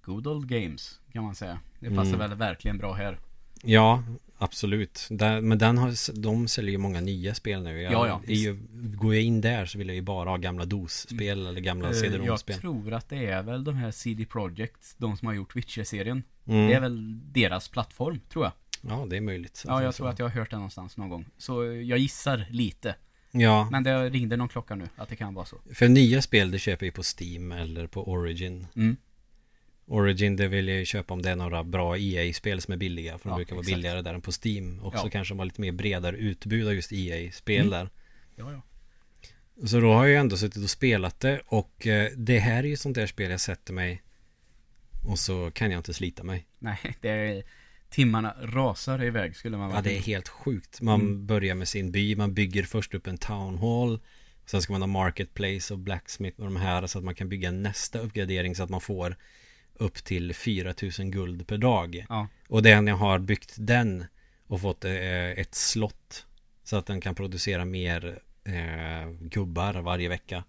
Good old games, kan man säga. Det passar Mm. väl verkligen bra här. Ja, absolut. Där, men den har, de säljer ju många nya spel nu. Jag, Ja, ja. är ju, går jag in där så vill jag ju bara ha gamla DOS-spel eller gamla Eh, CD-ROM-spel. Jag tror att det är väl de här CD Projekt, de som har gjort Witcher-serien. Mm. Det är väl deras plattform, tror jag. Ja, det är möjligt. Ja, jag tror att jag har hört det någonstans någon gång. Så jag gissar lite. Ja, Men det ringde någon klocka nu, att det kan vara så. för nya spel det köper jag på Steam eller på Origin. Mm. Origin det vill jag ju köpa om det är några bra EA-spel som är billiga. För de Ja, brukar vara exakt. billigare där än på Steam. Och så Ja. kanske de har lite mer bredare utbud av just EA-spel Mm. där. Ja, ja. Så då har jag ändå suttit och spelat det. Och eh, det här är ju sånt där spel jag sätter mig. Och så kan jag inte slita mig. Nej, det är... Timmarna rasar iväg skulle man Ja, väl det är helt sjukt. Man Mm. börjar med sin by. Man bygger först upp en town hall. Sen ska man ha Marketplace och Blacksmith och de här så att man kan bygga nästa uppgradering så att man får upp till 4000 guld per dag. Ja. Och när jag har byggt den och fått eh, ett slott så att den kan producera mer eh, gubbar varje vecka.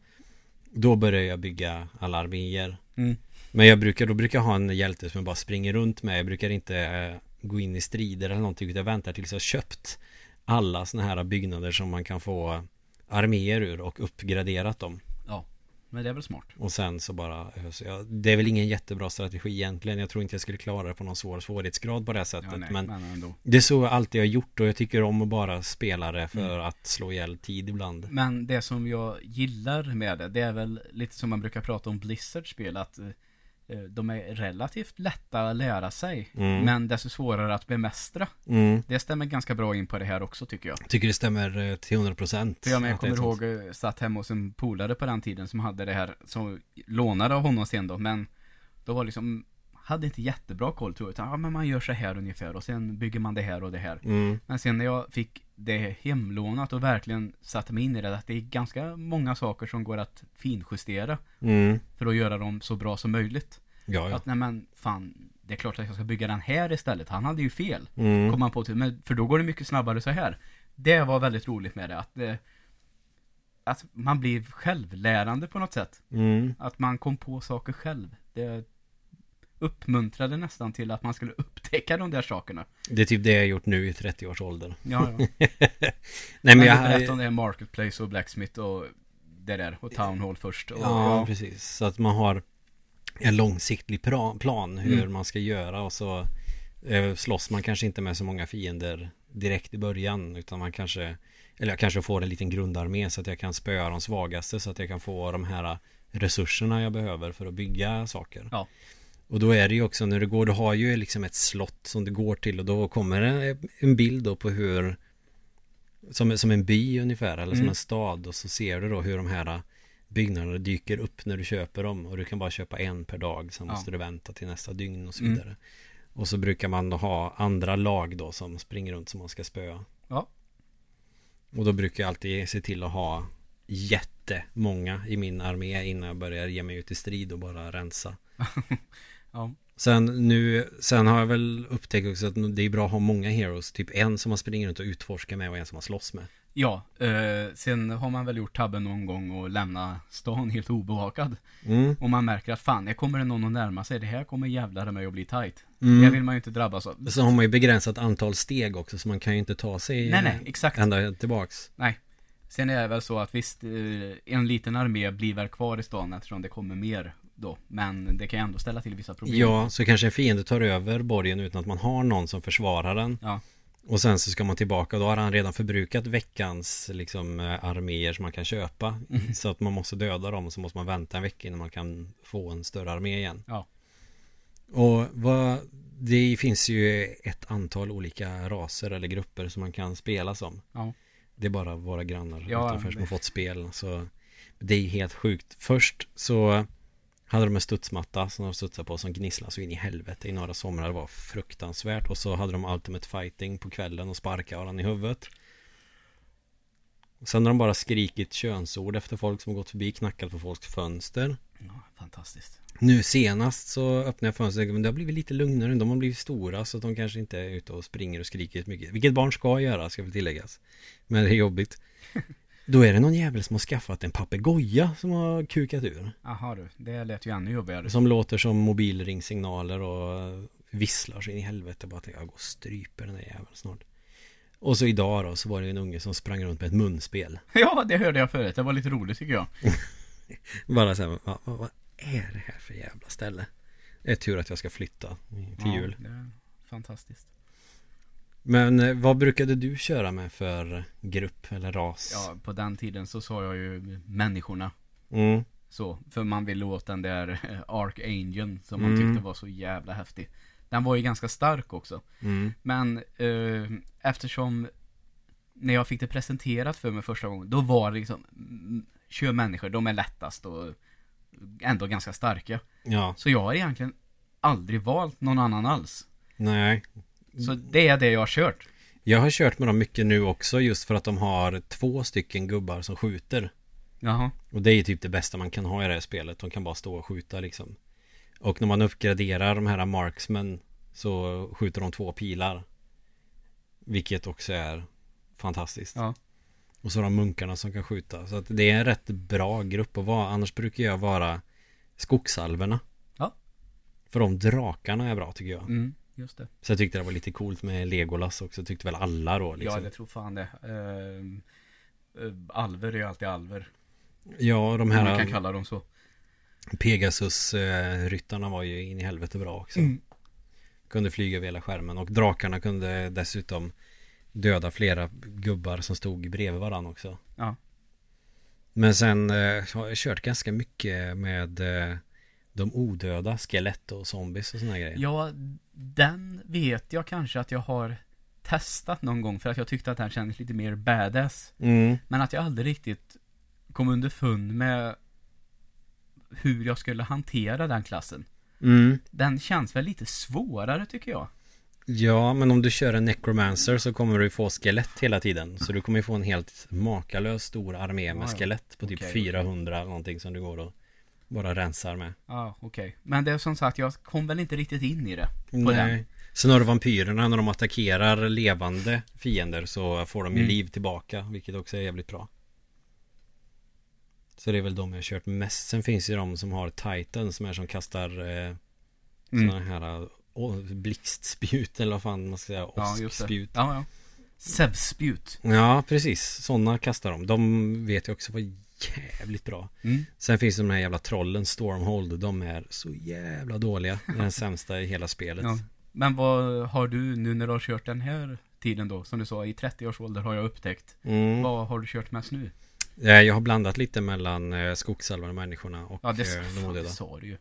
Då börjar jag bygga alla arméer. Mm. Men jag brukar, då brukar jag ha en hjälte som jag bara springer runt med. Jag brukar inte eh, gå in i strider eller någonting. Utan jag väntar tills jag har köpt alla sådana här byggnader som man kan få arméer ur och uppgraderat dem. Men det är väl smart. Och sen så bara så jag, Det är väl ingen jättebra strategi egentligen Jag tror inte jag skulle klara det på någon svår svårighetsgrad på det sättet Ja, nej, men, men. Det är så jag alltid har gjort och jag tycker om att bara spela det för Mm. att slå ihjäl tid ibland Men det som jag gillar med det, det är väl lite som man brukar prata om Blizzards spel, att eh, de är relativt lätta att lära sig, Mm. men desto svårare att bemästra. mm. Det stämmer ganska bra in på det här också tycker jag. Tycker det stämmer eh, till 100% För jag, jag kommer ihåg, eh, satt hemma hos en polare på den tiden som hade det här, som lånade av honom sen då, men då var liksom, hade inte jättebra koll tror jag, utan ja men man gör så här ungefär och sen bygger man det här och det här. mm. Men sen när jag fick det hemlånat och verkligen satte mig in i det, att det är ganska många saker som går att finjustera Mm. för att göra dem så bra som möjligt. Ja, ja Att nej men fan, det är klart att jag ska bygga den här istället. Han hade ju fel. mm. Kom han på till, men för då går det mycket snabbare så här. Det var väldigt roligt med det, att det, att man blir självlärande på något sätt. Mm. Att man kom på saker själv. Det uppmuntrade nästan till att man skulle upptäcka de där sakerna. Det är typ det jag har gjort nu i 30-årsåldern Ja, ja. Nej Men men jag berättade om det här Marketplace och Blacksmith och det där och Town Hall först. Och, ja, precis. Så att man har en långsiktig plan hur Mm. man ska göra och så eh, slåss man kanske inte med så många fiender direkt i början utan man kanske eller jag kanske får en liten grundarmé så att jag kan spöa de svagaste så att jag kan få de här resurserna jag behöver för att bygga saker. Ja. Och då är det ju också när det går, du har ju liksom ett slott som det går till och då kommer det en bild då på hur som, som en by ungefär eller som Mm. en stad och så ser du då hur de här byggnaderna dyker upp när du köper dem och du kan bara köpa en per dag sen Ja. måste du vänta till nästa dygn och så Mm. vidare. Och så brukar man då ha andra lag då som springer runt som man ska spöa. Ja. Och då brukar jag alltid se till att ha jättemånga i min armé innan jag börjar ge mig ut i strid och bara rensa. ja. Sen nu, sen har jag väl upptäckt också att det är bra att ha många heroes. Typ en som man springer runt och utforskar med och en som man slåss med. Ja, eh, sen har man väl gjort tabben någon gång och lämna stan helt obevakad. Mm. Och man märker att fan, jag kommer det någon att närma sig. Det här kommer jävlar mig att bli tight. Mm. Det vill man ju inte drabbas av. Så har man ju begränsat antal steg också så man kan ju inte ta sig Nej, nej, exakt. ända tillbaks. Nej. Sen är det väl så att visst, eh, en liten armé blir väl kvar i stan eftersom det kommer mer då. Men det kan ju ändå ställa till vissa problem. Ja, så kanske en fiende tar över borgen utan att man har någon som försvarar den. Ja. Och sen så ska man tillbaka och då har han redan förbrukat veckans liksom eh, arméer som man kan köpa. Mm. Så att man måste döda dem och så måste man vänta en vecka innan man kan få en större armé igen. Ja. Och vad, det finns ju ett antal olika raser eller grupper som man kan spela som. Ja. Det är bara våra grannar Ja, utanför som har fått spel. Så det är helt sjukt. Först så hade de en studsmatta som de studsade på som gnisslade så in i helvete i några somrar. Det var fruktansvärt. Och så hade de Ultimate Fighting på kvällen och sparkade varandra i huvudet. Sen har de bara skrikit könsord efter folk som har gått förbi, knackat på folks fönster. ja, fantastiskt. Nu senast så öppnade jag fönstret men det har blivit lite lugnare. De har blivit stora så att de kanske inte är ute och springer och skriker mycket. Vilket barn ska göra ska väl tilläggas. Men det är jobbigt. Då är det någon jävel som har skaffat en papegoja som har kukat ur. Jaha du, det lät ju ännu jobbigare. Som låter som mobilringsignaler och visslar så in i helvete. Bara tänker jag går och stryper den där jäveln snart. Och så idag då så var det en unge som sprang runt med ett munspel. Ja, det hörde jag förut. Det var lite roligt tycker jag. Bara så här, vad, vad, är det här för jävla ställe? Det är tur att jag ska flytta till jul. Ja, det är fantastiskt. Men eh, vad brukade du köra med för grupp eller ras? Ja, på den tiden så sa jag ju människorna. Mm. Så, för man ville åt den där eh, Archangel som man Mm. tyckte var så jävla häftig. Den var ju ganska stark också. Mm. Men eh, eftersom när jag fick det presenterat för mig första gången, då var det liksom mm, Kör människor, de är lättast och ändå ganska starka. Ja, Så jag har egentligen aldrig valt någon annan alls. nej. Så det är det jag har kört. Jag har kört med dem mycket nu också just för att de har två stycken gubbar som skjuter. Jaha. Och det är typ det bästa man kan ha i det här spelet. De kan bara stå och skjuta liksom. Och när man uppgraderar de här marksmen så skjuter de två pilar. Vilket också är fantastiskt. Ja. Och så har de munkarna som kan skjuta. Så att det är en rätt bra grupp att vara. Annars brukar jag vara skogsalverna. Ja. För de drakarna är bra tycker jag. Mm, just det. Så jag tyckte det var lite coolt med Legolas också. Tyckte väl alla då liksom. Ja, jag tror fan det. Eh, alver är ju alltid alver. Ja, de Om man kan här kalla dem så. Pegasus-ryttarna var ju in i helvete bra också. Mm. Kunde flyga över hela skärmen och drakarna kunde dessutom döda flera gubbar som stod bredvid varandra också. Ja. Men sen eh, har jag kört ganska mycket med eh, de odöda, skelett och zombies och såna grejer. Ja, den vet jag kanske att jag har testat någon gång för att jag tyckte att den kändes lite mer badass. Mm. Men att jag aldrig riktigt kom underfund med hur jag skulle hantera den klassen. Mm. Den känns väl lite svårare tycker jag. Ja, men om du kör en necromancer så kommer du få skelett hela tiden. Så du kommer få en helt makalös stor armé med skelett på typ Okej, 400 någonting som du går och bara rensar med. Ja, okej. Men det är som sagt, jag kom väl inte riktigt in i det. På den. Nej. Sen har du vampyrerna när de attackerar levande fiender så får de ju Mm. liv tillbaka vilket också är jävligt bra. Så det är väl de jag kört mest. Sen finns ju de som har Titan som är som kastar eh, Mm. sådana här oh, blixtspjut eller vad fan man ska säga. Ja. Åskspjut. Ja, ja. Sävspjut. Ja, precis. Sådana kastar de. De vet jag också var jävligt bra. Mm. Sen finns det de här jävla trollen, Stormhold. De är så jävla dåliga. Det är den sämsta i hela spelet. Ja. Men vad har du nu när du har kört den här tiden då? Som du sa, i 30 års ålder har jag upptäckt. Mm. Vad har du kört mest nu? Eh, Jag har blandat lite mellan eh, skogsalvarna människorna och Ja, det, eh, de fan, det odöda. sa du ju.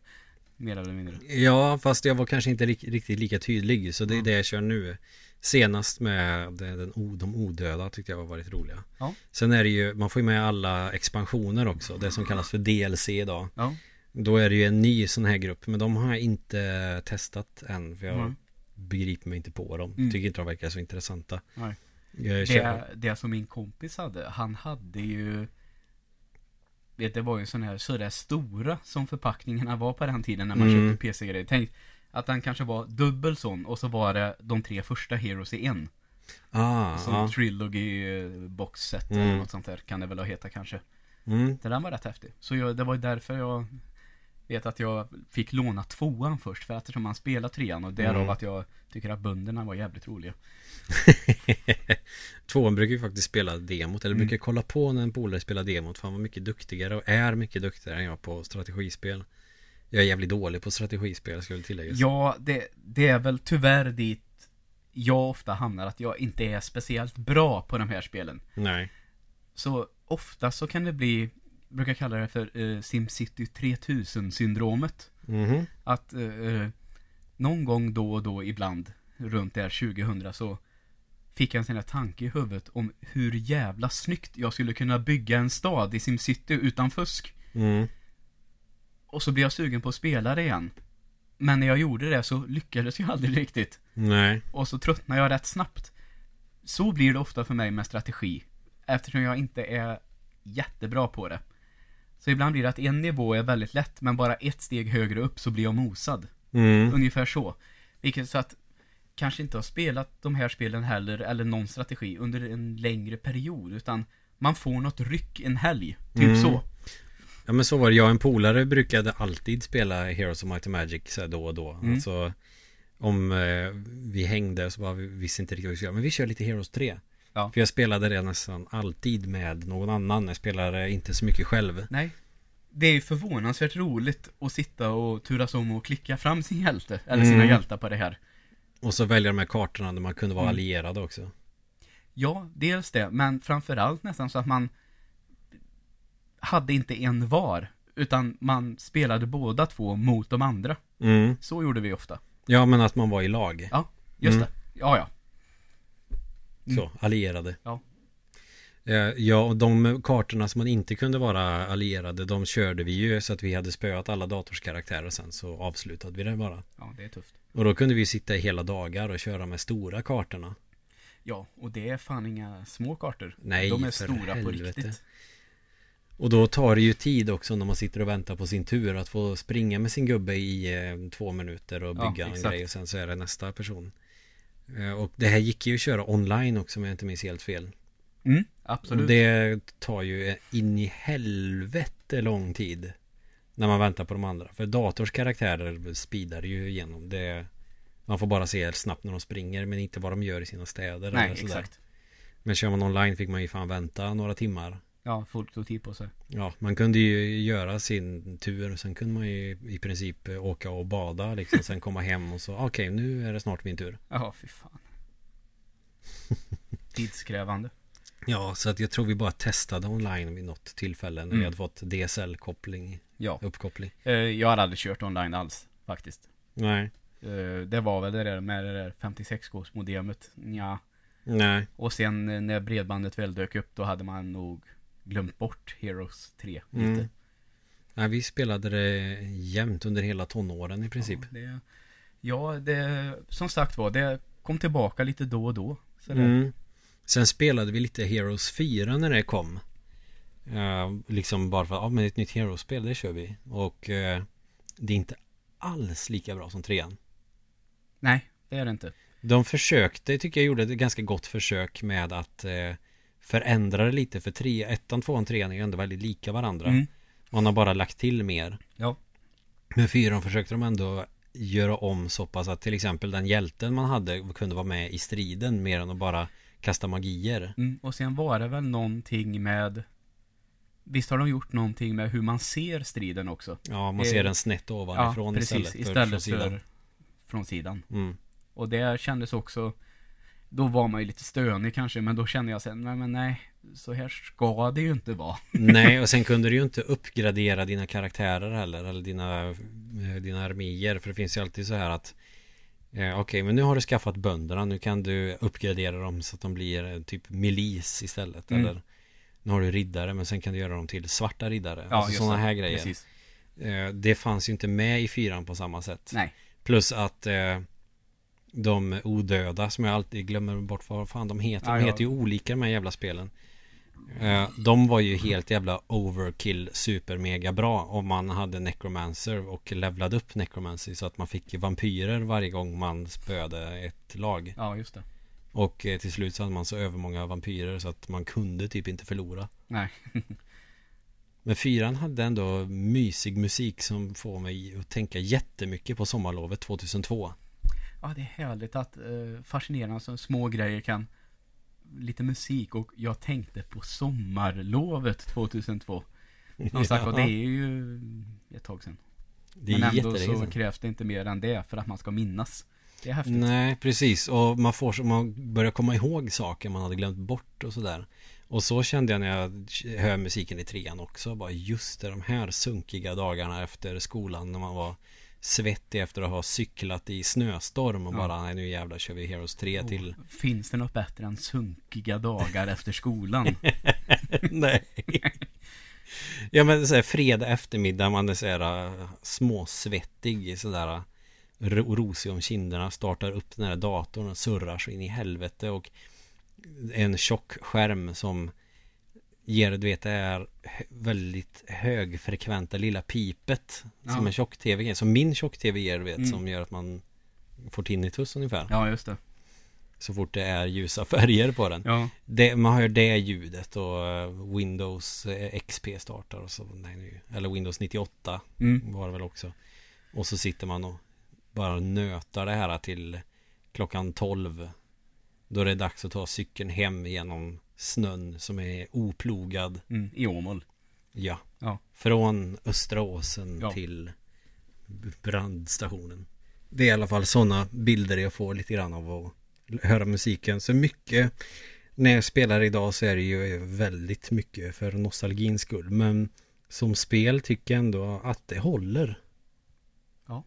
Mer eller mindre. Ja, fast jag var kanske inte rik- riktigt lika tydlig. Så det är Ja. det jag kör nu. Senast med den, de odöda tyckte jag var väldigt roliga. Ja. Sen är det ju, man får ju med alla expansioner också. Det som kallas för DLC idag. Ja. Då är det ju en ny sån här grupp. Men de har jag inte testat än. För jag Mm. begriper mig inte på dem. Mm. Tycker inte de verkar så intressanta. Nej. Det, det som min kompis hade, han hade ju Vet, det var ju sån här sådär stora som förpackningarna var på den tiden när man Mm. köpte PC-grejer. Tänk att den kanske var dubbel sån och så var det de tre första Heroes i en. ah, Som ja. Trilogy eh, box set eller Mm. något sånt där kan det väl ha heta kanske. Mm. Det där var rätt häftig. Så jag, det var ju därför jag vet att jag fick låna tvåan först. För att eftersom man spelar trean och därav Mm. att jag tycker att bönderna var jävligt roliga. Tvåan brukar ju faktiskt spela demot Eller Mm. brukar kolla på när en polare spelar demot För han var mycket duktigare och är mycket duktigare än jag på strategispel Jag är jävligt dålig på strategispel skulle tilläggas Ja, det, det är väl tyvärr dit jag ofta hamnar. Att jag inte är speciellt bra på de här spelen. Nej Så ofta så kan det bli, jag brukar kalla det för eh, SimCity 3000 syndromet. Mhm Att eh, eh, någon gång då och då ibland, runt där 2000 så fick jag en sån här tanke i huvudet om hur jävla snyggt jag skulle kunna bygga en stad i SimCity utan fusk. mm. Och så blev jag sugen på att spela det igen. Men när jag gjorde det så lyckades jag aldrig riktigt. Nej Och så tröttnar jag rätt snabbt. Så blir det ofta för mig med strategi. Eftersom jag inte är jättebra på det. Så ibland blir det att en nivå är väldigt lätt, men bara ett steg högre upp så blir jag mosad. mm. Ungefär så. Vilket så att kanske inte har spelat de här spelen heller, eller någon strategi, under en längre period. Utan man får något ryck en helg. Typ Mm. så. Ja men så var det, jag och en polare brukade alltid spela Heroes of Might and Magic så då och då Mm. Alltså Om eh, vi hängde så var vi visste inte riktigt vad vi skulle göra Men vi kör lite Heroes 3 Ja. För jag spelade det nästan alltid med någon annan Jag spelade inte så mycket själv Nej. Det är ju förvånansvärt roligt att sitta och turas om och klicka fram sin hjälte, eller sina Mm. hjältar på det här. Och så välja de här kartorna där man kunde vara Mm. allierade också Ja, dels det, men framförallt nästan så att man hade inte en var, utan man spelade båda två mot de andra. mm. Så gjorde vi ofta. Ja men att man var i lag Ja, just Mm. det. Ja, ja. Mm. Så, allierade Ja. Eh, Ja, och de kartorna som man inte kunde vara allierade De körde vi ju så att vi hade spöat alla datorskaraktärer sen Så avslutade vi det bara Ja, det är tufft. Och då kunde vi sitta i hela dagar och köra med stora kartorna Ja, och det är fan inga små kartor. Nej, De är stora på helvete. riktigt. Och då tar det ju tid också när man sitter och väntar på sin tur att få springa med sin gubbe i eh, två minuter och Ja, bygga en exakt. grej och sen så är det nästa person. Eh, och det här gick ju att köra online också om jag inte minns helt fel. Mm, Och absolut. det tar ju in i helvete lång tid när man väntar på de andra. För dators karaktärer speedar ju igenom. Det, man får bara se snabbt när de springer men inte vad de gör i sina städer. Nej, eller sådär. exakt. Men kör man online fick man ju fan vänta några timmar. Ja, folk tog tid på sig. Ja, man kunde ju göra sin tur. Sen kunde man ju i princip åka och bada liksom. Sen komma hem och så, okej nu är det snart min tur. Jaha, fy fan. Tidskrävande. Ja, så att jag tror vi bara testade online vid något tillfälle när vi Mm. hade fått DSL-koppling, Ja. uppkoppling. Eh, Jag har aldrig kört online alls, faktiskt. Nej, Eh, Det var väl det där med det där 56-gås-modemet. Ja. nej. Och sen eh, när bredbandet väl dök upp, då hade man nog glömt bort Heroes 3 lite. Mm. Nej, vi spelade det jämt under hela tonåren i princip. Ja, det, ja, det, som sagt var, det kom tillbaka lite då och då. Mm. Sen spelade vi lite Heroes 4 när det kom. Eh, liksom bara för att, ja men ett nytt Heroes-spel, det kör vi. Och eh, det är inte alls lika bra som trean. Nej, det är det inte. De försökte, tycker jag gjorde ett ganska gott försök med att eh, förändra det lite. För tre, ettan, tvåan, trean är ju ändå väldigt lika varandra. Mm. Man har bara lagt till mer. Ja. Men fyran försökte de ändå göra om så pass att till exempel den hjälten man hade kunde vara med i striden mer än att bara kasta magier. Mm. Och sen var det väl någonting med Visst har de gjort någonting med hur man ser striden också? Ja, man Eh, ser den snett ovanifrån ja, precis. istället för Istället från sidan. för från sidan. Mm. Och det kändes också Då var man ju lite stönig kanske, men då kände jag sen, nej men nej Så här ska det ju inte vara. Nej, och sen kunde du ju inte uppgradera dina karaktärer heller, eller dina, eh, dina arméer, för det finns ju alltid så här att eh, Okej, men nu har du skaffat bönderna, nu kan du uppgradera dem så att de blir eh, typ milis istället, Mm. eller Nu har du riddare, men sen kan du göra dem till svarta riddare, Ja, alltså sådana här grejer Precis. Eh, Det fanns ju inte med i fyran på samma sätt Nej. Plus att eh, de odöda som jag alltid glömmer bort vad fan de heter. De heter ju olika de här jävla spelen. Eh, de var ju helt jävla overkill super mega bra om man hade necromancer och levlade upp necromancy så att man fick vampyrer varje gång man spöade ett lag. Ja, just det. Och eh, till slut så hade man så övermånga vampyrer så att man kunde typ inte förlora. Nej. Men fyran hade ändå mysig musik som får mig att tänka jättemycket på sommarlovet 2002. Ja, det är härligt att eh, fascinerande som små grejer kan lite musik och jag tänkte på sommarlovet 2002. Som sagt var, det är ju ett tag sedan. Det är Men ändå så krävs det inte mer än det för att man ska minnas. Det är häftigt. Nej, precis. Och man får man börjar komma ihåg saker man hade glömt bort och sådär. Och så kände jag när jag hör musiken i trean också. Bara just det, de här sunkiga dagarna efter skolan när man var svettig efter att ha cyklat i snöstorm och Ja. bara nej nu jävlar kör vi Heroes 3 till Oh, Finns det något bättre än sunkiga dagar efter skolan? Nej Ja men såhär fredag eftermiddag man är såhär småsvettig sådär ro- rosig om kinderna Startar upp den här datorn och surrar så in i helvete och En tjock skärm som Ger, du vet det är väldigt högfrekventa lilla pipet Som Ja. en tjock-tv ger, som min tjock-tv ger du vet Mm. Som gör att man Får tinnitus ungefär Ja, just det. Så fort det är ljusa färger på den Ja, det, man hör det ljudet och eh, Windows eh, XP startar och så, eller Windows 98 mm. var det väl också. Och så sitter man och bara nötar det här till klockan 12. Då är det dags att ta cykeln hem genom snön som är oplogad. Mm. I Åmål. Ja. Ja. Från Östra Åsen Ja. till brandstationen. Det är i alla fall sådana bilder jag får lite grann av att höra musiken. Så mycket när jag spelar idag så är det ju väldigt mycket för nostalgins skull. Men som spel tycker jag ändå att det håller. Ja.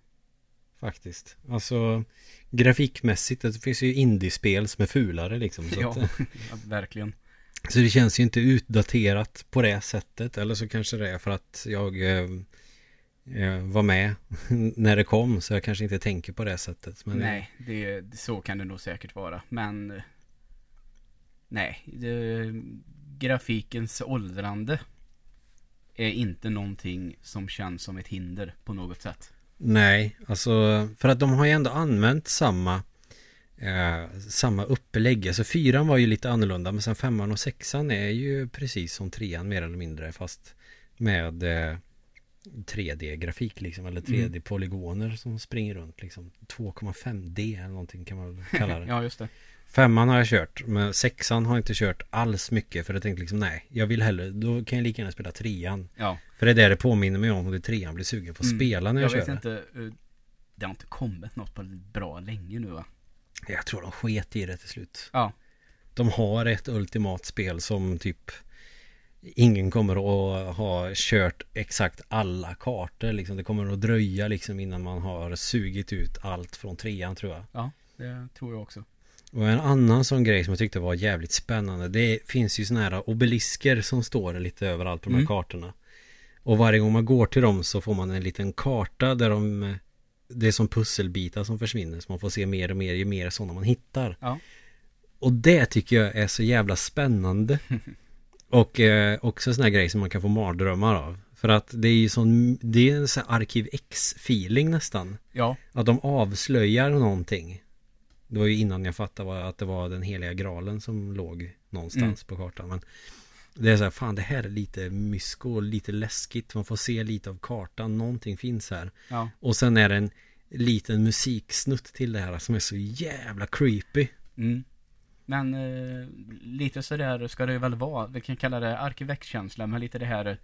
Faktiskt. Alltså grafikmässigt, det finns ju indiespel som är fulare liksom. Ja, att, ja, verkligen. Så det känns ju inte utdaterat på det sättet. Eller så kanske det är för att jag eh, eh, var med när det kom. Så jag kanske inte tänker på det sättet. Men Nej, det, så kan det nog säkert vara. Men eh, Nej, det, grafikens åldrande är inte någonting som känns som ett hinder på något sätt. Nej, alltså för att de har ju ändå använt samma eh, samma upplägg. Alltså fyran var ju lite annorlunda men sen femman och sexan är ju precis som trean mer eller mindre fast med eh, 3D-grafik liksom eller 3D-polygoner som springer runt liksom 2,5D eller någonting kan man kalla det. ja, just det. Femman har jag kört, men sexan har jag inte kört alls mycket för jag tänkte liksom nej, jag vill hellre, då kan jag lika gärna spela trean. Ja. För det är det det påminner mig om och det trean blir sugen på att Mm. spela när jag, Jag kör vet det. inte. eh, Det har inte kommit något på bra länge nu va? Jag tror de sket i det till slut. Ja. De har ett ultimat spel som typ Ingen kommer att ha kört exakt alla kartor liksom. Det kommer att dröja liksom innan man har sugit ut allt från trean tror jag. Ja, det tror jag också. Och en annan sån grej som jag tyckte var jävligt spännande Det finns ju såna här obelisker som står lite överallt på de här Mm. kartorna Och varje gång man går till dem så får man en liten karta där de Det är som pusselbitar som försvinner så man får se mer och mer ju mer sådana man hittar. Ja. Och det tycker jag är så jävla spännande. Och eh, också sån här grej som man kan få mardrömmar av. För att det är ju sån Det är en sån här Arkiv X-feeling nästan. Ja, att de avslöjar någonting. Det var ju innan jag fattade att det var den heliga graalen som låg någonstans på kartan. Men Det är så här, fan det här är lite mysko och lite läskigt. Man får se lite av kartan, någonting finns här. Ja. Och sen är det en liten musiksnutt till det här som är så jävla creepy Mm. Men eh, lite sådär ska det väl vara. Vi kan kalla det arkivexkänsla, men lite det här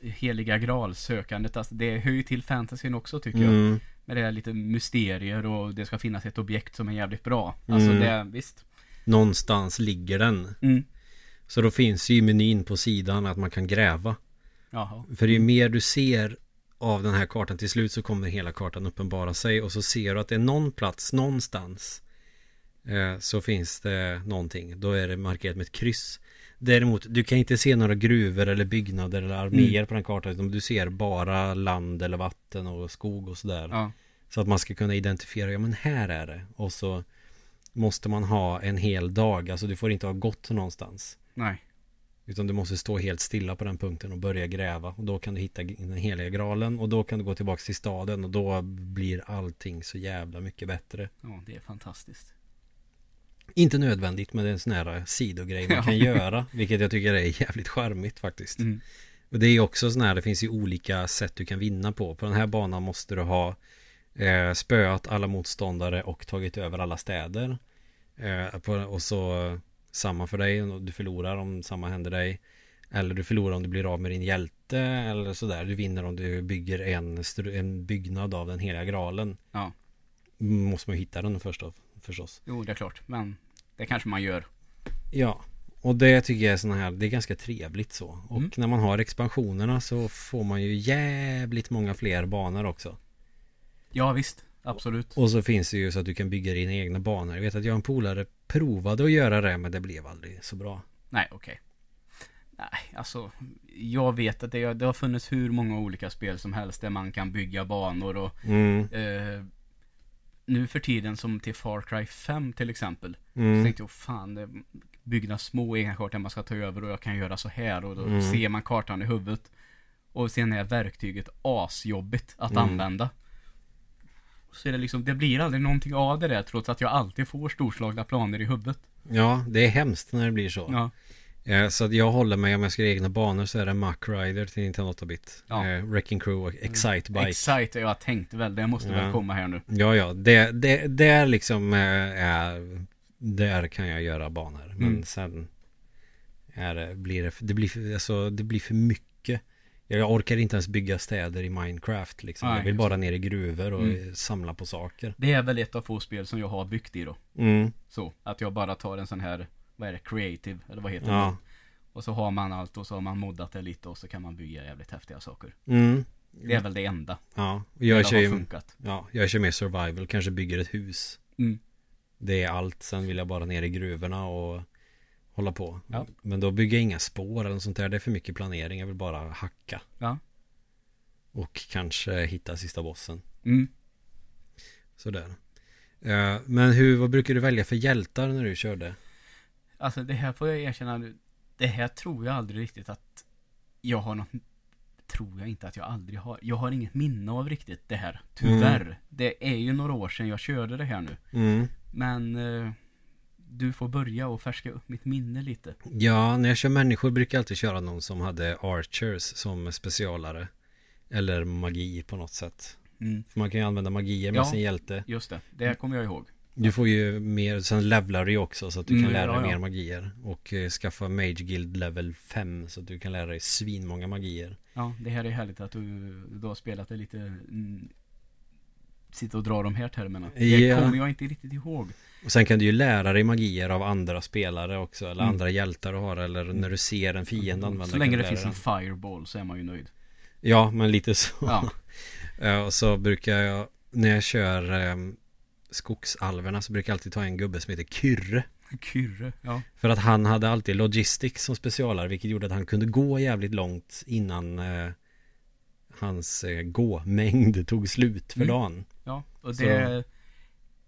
heliga gralsökandet. Alltså, det hör ju till fantasyn också tycker jag. mm. Med det är lite mysterier och det ska finnas ett objekt som är jävligt bra. Alltså Mm. det, visst. Någonstans ligger den Mm. Så då finns ju i menyn på sidan att man kan gräva Jaha. För ju mer du ser av den här kartan till slut så kommer hela kartan uppenbara sig och så ser du att det är någon plats någonstans eh, så finns det någonting. Då är det markerat med ett kryss. Däremot, du kan inte se några gruvor eller byggnader eller arméer på den kartan utan du ser bara land eller vatten och skog och sådär. Ja. Så att man ska kunna identifiera, ja men här är det. Och så måste man ha en hel dag, alltså du får inte ha gått någonstans. Nej. Utan du måste stå helt stilla på den punkten och börja gräva. Och då kan du hitta den heliga graalen. Och då kan du gå tillbaka till staden. Och då blir allting så jävla mycket bättre. Ja, det är fantastiskt. Inte nödvändigt men det är en sån här sidogrej man kan göra. Vilket jag tycker är jävligt charmigt faktiskt. Mm. Och det är också sån här, det finns ju olika sätt du kan vinna på. På den här banan måste du ha eh, spöat alla motståndare och tagit över alla städer. Eh, på, och så samma för dig, och du förlorar om samma händer dig. Eller du förlorar om du blir av med din hjälte eller sådär. Du vinner om du bygger en, en byggnad av den heliga graalen. Ja. Måste man ju hitta den först då, förstås. Jo, det är klart. Men det kanske man gör. Ja, och det tycker jag är såna här, det är ganska trevligt så. Och Mm. när man har expansionerna så får man ju jävligt många fler banor också. Ja, visst. Absolut. Och så finns det ju så att du kan bygga dina egna banor. Jag vet att jag och en polare provade att göra det men det blev aldrig så bra. Nej, okej. Nej, alltså. Jag vet att det, det har funnits hur många olika spel som helst där man kan bygga banor och Mm, eh, nu för tiden som till Far Cry 5 till exempel. Så mm, tänkte jag, fan, det bygga små egna kartor man ska ta över och jag kan göra så här och då Mm. ser man kartan i huvudet. Och sen är verktyget asjobbigt att Mm. använda. Så är det liksom, det blir aldrig någonting av det där trots att jag alltid får storslagna planer i huvudet. Ja, det är hemskt när det blir så. Ja, Eh, Så att jag håller mig, om jag ska göra egna banor så är det Mack Rider till Nintendo 8-bit. Ja. Eh, Wrecking Crew och Excite Bike. Excite, jag tänkte väl, det måste Ja. väl komma här nu. Ja, ja, det, det, det är liksom eh, är, Där kan jag göra banor Men Mm. sen är det, blir det, det blir, alltså, det blir för mycket Jag orkar inte ens bygga städer i Minecraft liksom. Nej, Jag vill bara ner i gruvor och Mm. samla på saker Det är väl ett av få spel som jag har byggt i då. mm. Så, att jag bara tar en sån här, vad är det, creative, eller vad heter det? Ja Och så har man allt och så har man moddat det lite och så kan man bygga jävligt häftiga saker. mm. Det är väl det enda. Ja, det jag kör ju funkat. Ja, jag kör mer survival, kanske bygger ett hus Mm. Det är allt, sen vill jag bara ner i gruvorna och hålla på Ja. Men då bygger jag inga spår eller något sånt där Det är för mycket planering, jag vill bara hacka Ja. Och kanske hitta sista bossen Mm. Sådär Eh, Men hur, vad brukar du välja för hjältar när du körde? Alltså det här får jag erkänna nu. Det här tror jag aldrig riktigt att jag har något tror jag inte att jag aldrig har. Jag har inget minne av riktigt det här. Tyvärr. Det är ju några år sedan jag körde det här nu. Mm. Men eh, du får börja och färska upp mitt minne lite. Ja, när jag kör människor brukar jag alltid köra någon som hade archers som specialare. Eller magi på något sätt. Mm. För man kan ju använda magier med Ja. sin hjälte. Just det, det kommer jag ihåg. Du får ju mer, sen levlar du ju också så att du kan Mm, lära dig ja, ja. mer magier. Och eh, skaffa Mage Guild level 5 så att du kan lära dig svinmånga magier. Ja, det här är härligt att du, du har spelat det lite mm, Sitta och dra de här termerna. Det kommer jag inte riktigt ihåg. Och sen kan du ju lära dig magier av andra spelare också. Eller Mm. andra hjältar du har. Eller när du ser en fiende använda. Så länge det finns en fireball så är man ju nöjd. Ja, men lite så. Ja. Och så brukar jag, när jag kör um, skogsalverna så brukar jag alltid ta en gubbe som heter Kyrre. Kyrre, ja. För att han hade alltid logistics som specialare vilket gjorde att han kunde gå jävligt långt innan eh, hans eh, gå-mängd tog slut för Mm. dagen. Och det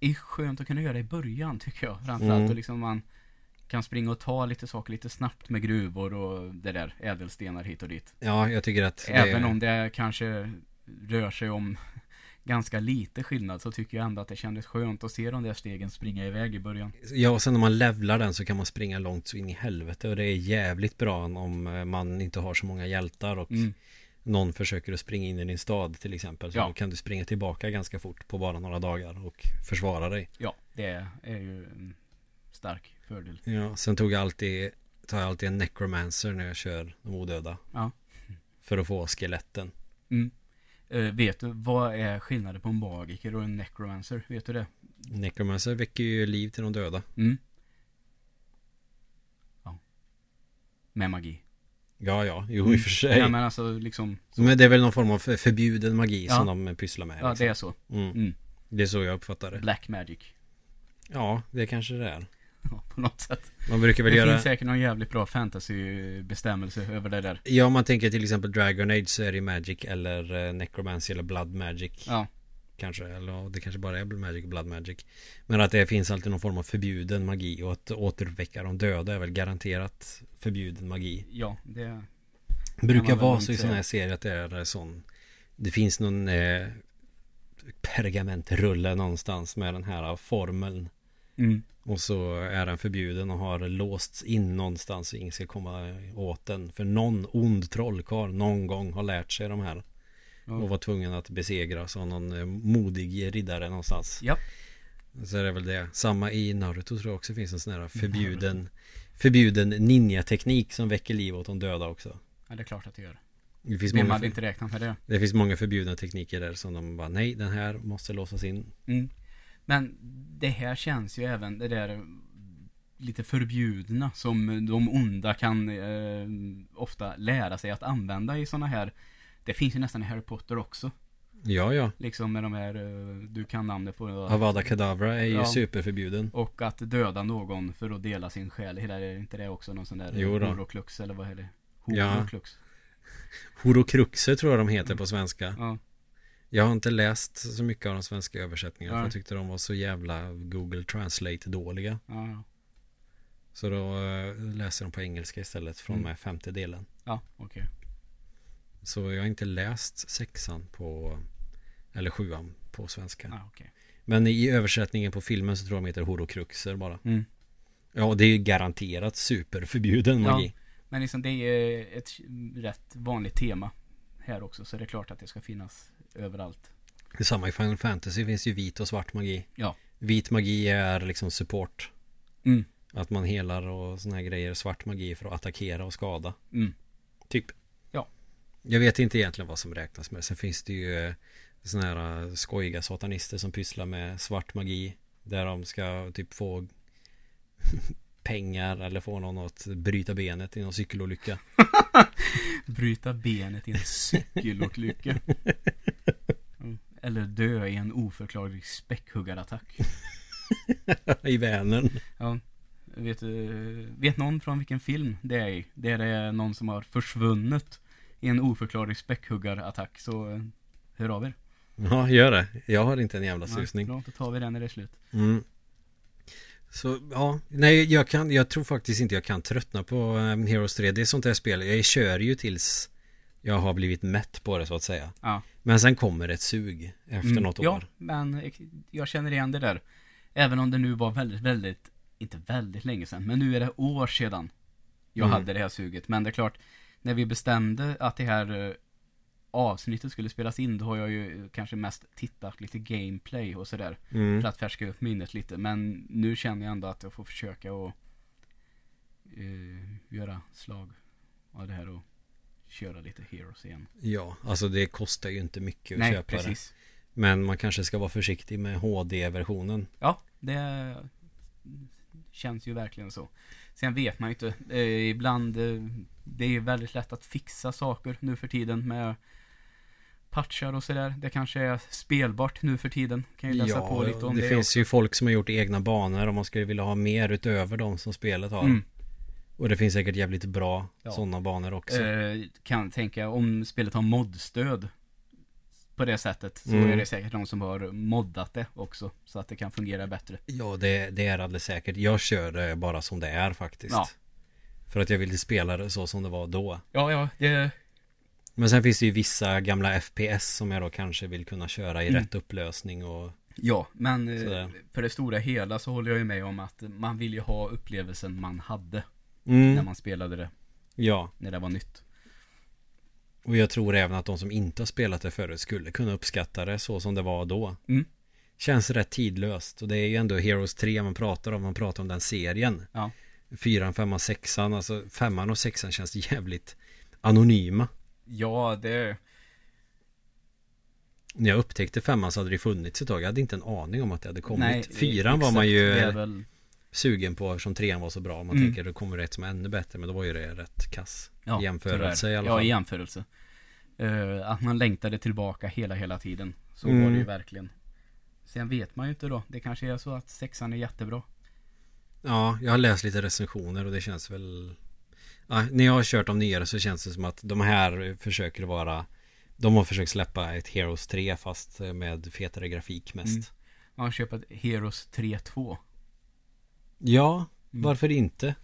är skönt att kunna göra i början tycker jag. Framförallt Mm. och liksom man kan springa och ta lite saker lite snabbt med gruvor och det där ädelstenar hit och dit. Ja, jag tycker att Även det, om det kanske rör sig om ganska lite skillnad så tycker jag ändå att det kändes skönt att se de där stegen springa iväg i början. Ja, och sen när man levlar den så kan man springa långt så in i helvete och det är jävligt bra om eh, man inte har så många hjältar och Mm. Någon försöker att springa in i din stad till exempel. Så Ja. kan du springa tillbaka ganska fort på bara några dagar och försvara dig. Ja, det är ju en stark fördel. Ja, sen tog jag alltid, tar jag alltid en necromancer när jag kör de odöda. Ja. För att få skeletten. Mm. Eh, vet du, vad är skillnaden på en magiker och en necromancer? Vet du det? Necromancer väcker ju liv till de döda. Mm. Ja. Med magi. Ja, ja, jo i och för sig. Ja, men alltså liksom. Så. Men det är väl någon form av för- förbjuden magi Ja. som de pysslar med. Ja, liksom. det är så. Mm. Mm. Det är så jag uppfattar det. Black magic. Ja, det kanske det är. Ja, på något sätt. Man brukar väl det göra... finns säkert någon jävligt bra fantasybestämmelse över det där. Ja, om man tänker till exempel Dragon Age så är det Magic eller eh, Necromancy eller Blood Magic. Ja. Kanske, eller ja, det kanske bara är Magic och Blood Magic. Men att det finns alltid någon form av förbjuden magi och att återväcka de döda är väl garanterat förbjuden magi. Ja, det... Brukar vara så i sådana här serier att det är sån Det finns någon eh, pergamentrulle någonstans med den här formeln Mm. Och så är den förbjuden och har låsts in någonstans så ingen ska komma åt den För någon ond trollkarl någon gång har lärt sig de här Ja. Och var tvungen att besegras av någon eh, modig riddare någonstans Ja. Så är det väl det Samma i Naruto tror jag också finns en sån här förbjuden Förbjuden ninja-teknik som väcker liv åt de döda också ja, det är klart att det gör. Det finns, Vem många, hade inte räknat med det? det finns många förbjudna tekniker där som de bara Nej den här måste låsas in Mm. Men det här känns ju även det där lite förbjudna som de onda kan eh, ofta lära sig att använda i sådana här Det finns ju nästan i Harry Potter också. Ja ja Liksom med de här, eh, du kan namnet på Avada Kedavra är ju Ja. superförbjuden Och att döda någon för att dela sin själ. Hela, är inte det också någon sån där Jo då. Horoklux eller vad är det? Ja. Horoklux. Horokruxer tror jag de heter på svenska Ja. Jag har inte läst så mycket av de svenska översättningarna för Nej. jag tyckte de var så jävla Google Translate dåliga Ja, ja. Så då eh, läser de på engelska istället från Mm. med femte delen ja okej. Så jag har inte läst sexan på Eller sjuan på svenska Ja, okej. Men i översättningen på filmen så tror jag de heter Horokruxer bara Mm. Ja det är ju garanterat superförbjuden Ja. magi Men liksom det är ett rätt vanligt tema här också. Så det är klart att det ska finnas överallt. Det är samma i Final Fantasy finns ju vit och svart magi Ja. Vit magi är liksom support Mm. Att man helar och såna här grejer Svart magi för att attackera och skada Mm. Typ Ja. Jag vet inte egentligen vad som räknas med Sen finns det ju eh, Såna här eh, skojiga satanister som pysslar med svart magi Där de ska typ få Pengar eller få någon att bryta benet i någon cykelolycka Bryta benet i en cykelolycka. Mm. Eller dö i en oförklarlig späckhuggarattack. I Vänern Ja. Vet, vet någon från vilken film det är i? Det är någon som har försvunnit en oförklarlig späckhuggarattack. Så eh, hör av er. Ja, gör det Jag har inte en jävla susning Bra, då tar vi den när det är slut. Mm. Så ja, nej jag kan, jag tror faktiskt inte jag kan tröttna på um, Heroes 3 Det är sånt där spel, jag kör ju tills jag har blivit mätt på det så att säga. Ja. Men sen kommer ett sug efter Mm, något år. Ja, men jag känner igen det där. Även om det nu var väldigt, väldigt, inte väldigt länge sedan, men nu är det år sedan jag Mm. hade det här suget. Men det är klart, när vi bestämde att det här eh, avsnittet skulle spelas in, då har jag ju kanske mest tittat lite gameplay och sådär. Mm. För att färska upp minnet lite. Men nu känner jag ändå att jag får försöka att eh, göra slag av det här och köra lite Heroes igen. Ja, alltså det kostar ju inte mycket att Nej, köpa det. precis. Men man kanske ska vara försiktig med HD-versionen. Ja, det känns ju verkligen så. Sen vet man ju inte. Eh, ibland, eh, det är ju väldigt lätt att fixa saker nu för tiden med patchar och sådär. Det kanske är spelbart nu för tiden. Kan ju läsa på lite om det, det. finns ju folk som har gjort egna banor och man skulle vilja ha mer utöver de som spelet har. Mm. Och det finns säkert jävligt bra Ja. sådana banor också. Eh, kan tänka om spelet har modstöd på det sättet så Mm. är det säkert någon som har moddat det också så att det kan fungera bättre. Ja, det, det är alldeles säkert. Jag kör det bara som det är faktiskt. Ja. För att jag ville spela det så som det var då. Ja, ja, det, Men sen finns det ju vissa gamla FPS som jag då kanske vill kunna köra i Mm. rätt upplösning och ja men eh, Sådär. för det stora hela så håller jag ju med om att man vill ju ha upplevelsen man hade mm. när man spelade det, Ja, när det var nytt. Och jag tror även att de som inte har spelat det förut skulle kunna uppskatta det så som det var då. Mm. Känns rätt tidlöst och det är ju ändå Heroes 3 man pratar om, man pratar om den serien. Ja. Fyran, femman, sexan, alltså femman och sexan känns jävligt anonyma. Ja, det, När jag upptäckte femman så hade det funnits ett tag. Jag hade inte en aning om att det hade kommit. nej. Fyran var exakt, man ju väl, sugen på eftersom trean var så bra. Man Mm. tänker det kommer ett som är ännu bättre. Men då var ju det rätt kass. Ja, I jämförelse i alla Ja, fall. i jämförelse. Eh, att man längtade tillbaka hela, hela tiden. Så Mm. var det ju verkligen. Sen vet man ju inte då. Det kanske är så att sexan är jättebra. Ja, jag har läst lite recensioner och det känns väl ja, När jag har kört de nyare så känns det som att de här försöker vara De har försökt släppa ett Heroes 3 fast med fetare grafik mest Mm. Man har köpt ett Heroes 3.2. Ja, Mm. varför inte?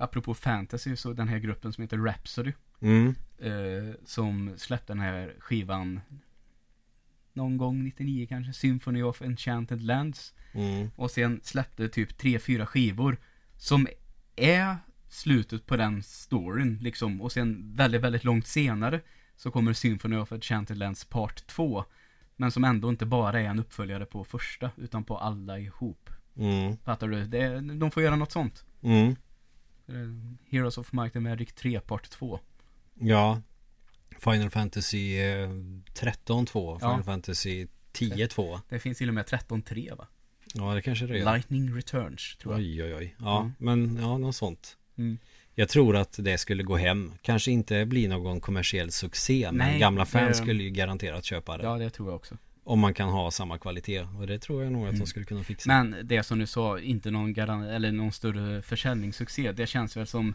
Apropå fantasy så den här gruppen som heter Rhapsody. Mm, Eh, som släppte den här skivan någon gång 99 kanske. Symphony of Enchanted Lands. mm, Och sen släppte typ 3-4 skivor som är slutet på den storyn liksom. Och sen väldigt, väldigt långt senare så kommer Symphony of Enchanted Lands Part 2. Men som ändå inte bara är en uppföljare på första utan på alla ihop. mm, Fattar du? Det, de får göra något sånt. mm. Eh, Heroes of Might and Magic 3 Part 2. Ja Final Fantasy eh, 13 2 Final Ja. Fantasy 10 2 Det finns till och med 13.3 va? Ja det kanske det är Lightning Returns tror jag. Oj oj oj Ja Mm. men ja något sånt Mm. Jag tror att det skulle gå hem Kanske inte bli någon kommersiell succé Men Nej, gamla fans det- skulle ju garanterat köpa det Ja, det tror jag också. Om man kan ha samma kvalitet Och det tror jag nog att Mm. de skulle kunna fixa Men det som du sa, inte någon garan eller någon större försäljningssuccé. Det känns väl som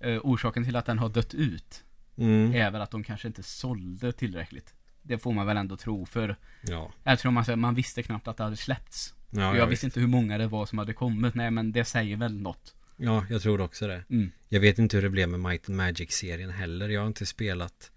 eh, orsaken till att den har dött ut. mm. Är väl att de kanske inte sålde tillräckligt. Det får man väl ändå tro. För Ja, eftersom man, säger, man visste knappt att det hade släppts. ja, jag, jag visste. visste inte hur många det var som hade kommit. Nej men det säger väl något. ja, jag tror också det Mm. Jag vet inte hur det blev med Might and Magic-serien heller Jag har inte spelat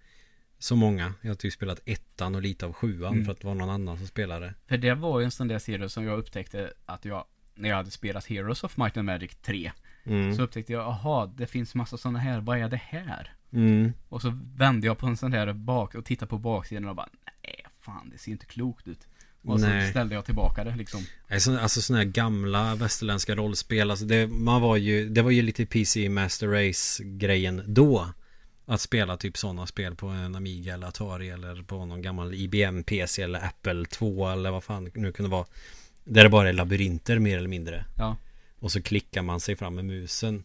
så många Jag har typ spelat ettan och lite av sjuan Mm. För att det var någon annan som spelade För det var ju en sån där serie som jag upptäckte att jag, när jag hade spelat Heroes of Might and Magic 3. mm. Så upptäckte jag, aha, det finns massa sådana här, vad är det här? Mm. Och så vände jag på en sån här bak och tittade på baksidan och bara, nej fan det ser inte klokt ut. Och Nej. så ställde jag tillbaka det liksom. Alltså, alltså sådana här gamla västerländska rollspel alltså det, man var ju, det var ju lite PC Master Race grejen då Att spela typ sådana spel på en Amiga eller Atari eller på någon gammal IBM PC eller Apple 2 eller vad fan nu kunde vara Där det bara är labyrinter mer eller mindre Ja. Och så klickar man sig fram med musen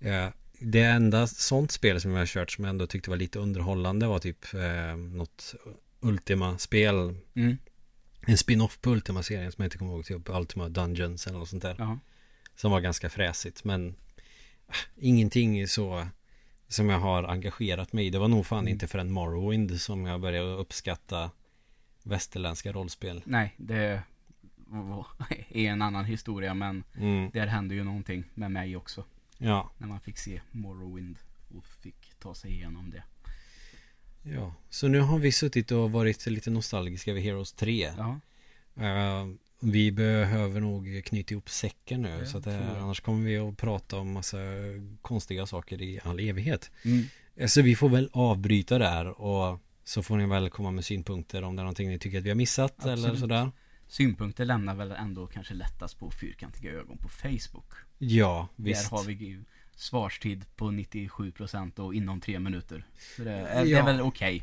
eh, Det enda sånt spel som jag har kört som jag ändå tyckte var lite underhållande var typ eh, något Ultima-spel Mm. En spin-off på Ultima-serien som jag inte kommer ihåg typ Ultima Dungeons eller något sånt där Ja. Som var ganska fräsigt men ah, Ingenting så Som jag har engagerat mig i Det var nog fan Mm. inte förrän Morrowind som jag började uppskatta Västerländska rollspel Nej, det är en annan historia men mm. där hände ju någonting med mig också. Ja När man fick se Morrowind och fick ta sig igenom det. Ja, så nu har vi suttit och varit lite nostalgiska över Heroes 3. Ja, Eh, vi behöver nog knyta ihop säcken nu. Det så att, jag. annars kommer vi att prata om massa konstiga saker i all evighet. mm. Eh, Så vi får väl avbryta där och så får ni väl komma med synpunkter om det är någonting ni tycker att vi har missat eller Absolut. sådär. synpunkter lämnar väl ändå kanske lättast på fyrkantiga ögon på Facebook. Ja, visst. Där har vi ju svarstid på 97% och inom tre minuter. Så det är, det Ja. är väl okej.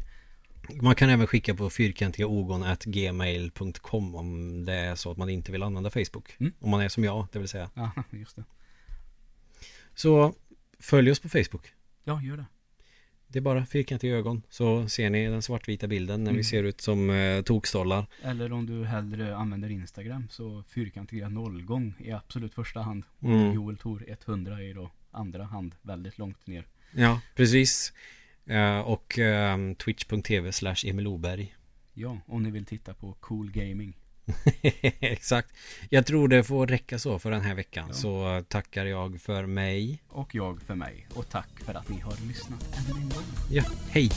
Man kan även skicka på fyrkantigaogon.gmail.com om det är så att man inte vill använda Facebook. Mm. Om man är som jag, det vill säga. Ja, just det. Så följ oss på Facebook. Ja, gör det. Det är bara fyrkantiga ögon så ser ni den svartvita bilden när vi Mm. ser ut som eh, tokstollar. Eller om du hellre använder Instagram så fyrkantiga nollgång i absolut första hand. Mm. Joel Tor 100 i då andra hand väldigt långt ner. Ja, precis. Eh, och eh, twitch.tv slash Emil Oberg. Ja, om ni vill titta på cool gaming. Exakt. Jag tror det får räcka så för den här veckan. Ja. Så tackar jag för mig. Och jag för mig. Och tack för att ni har lyssnat än en gång. Ja, hej!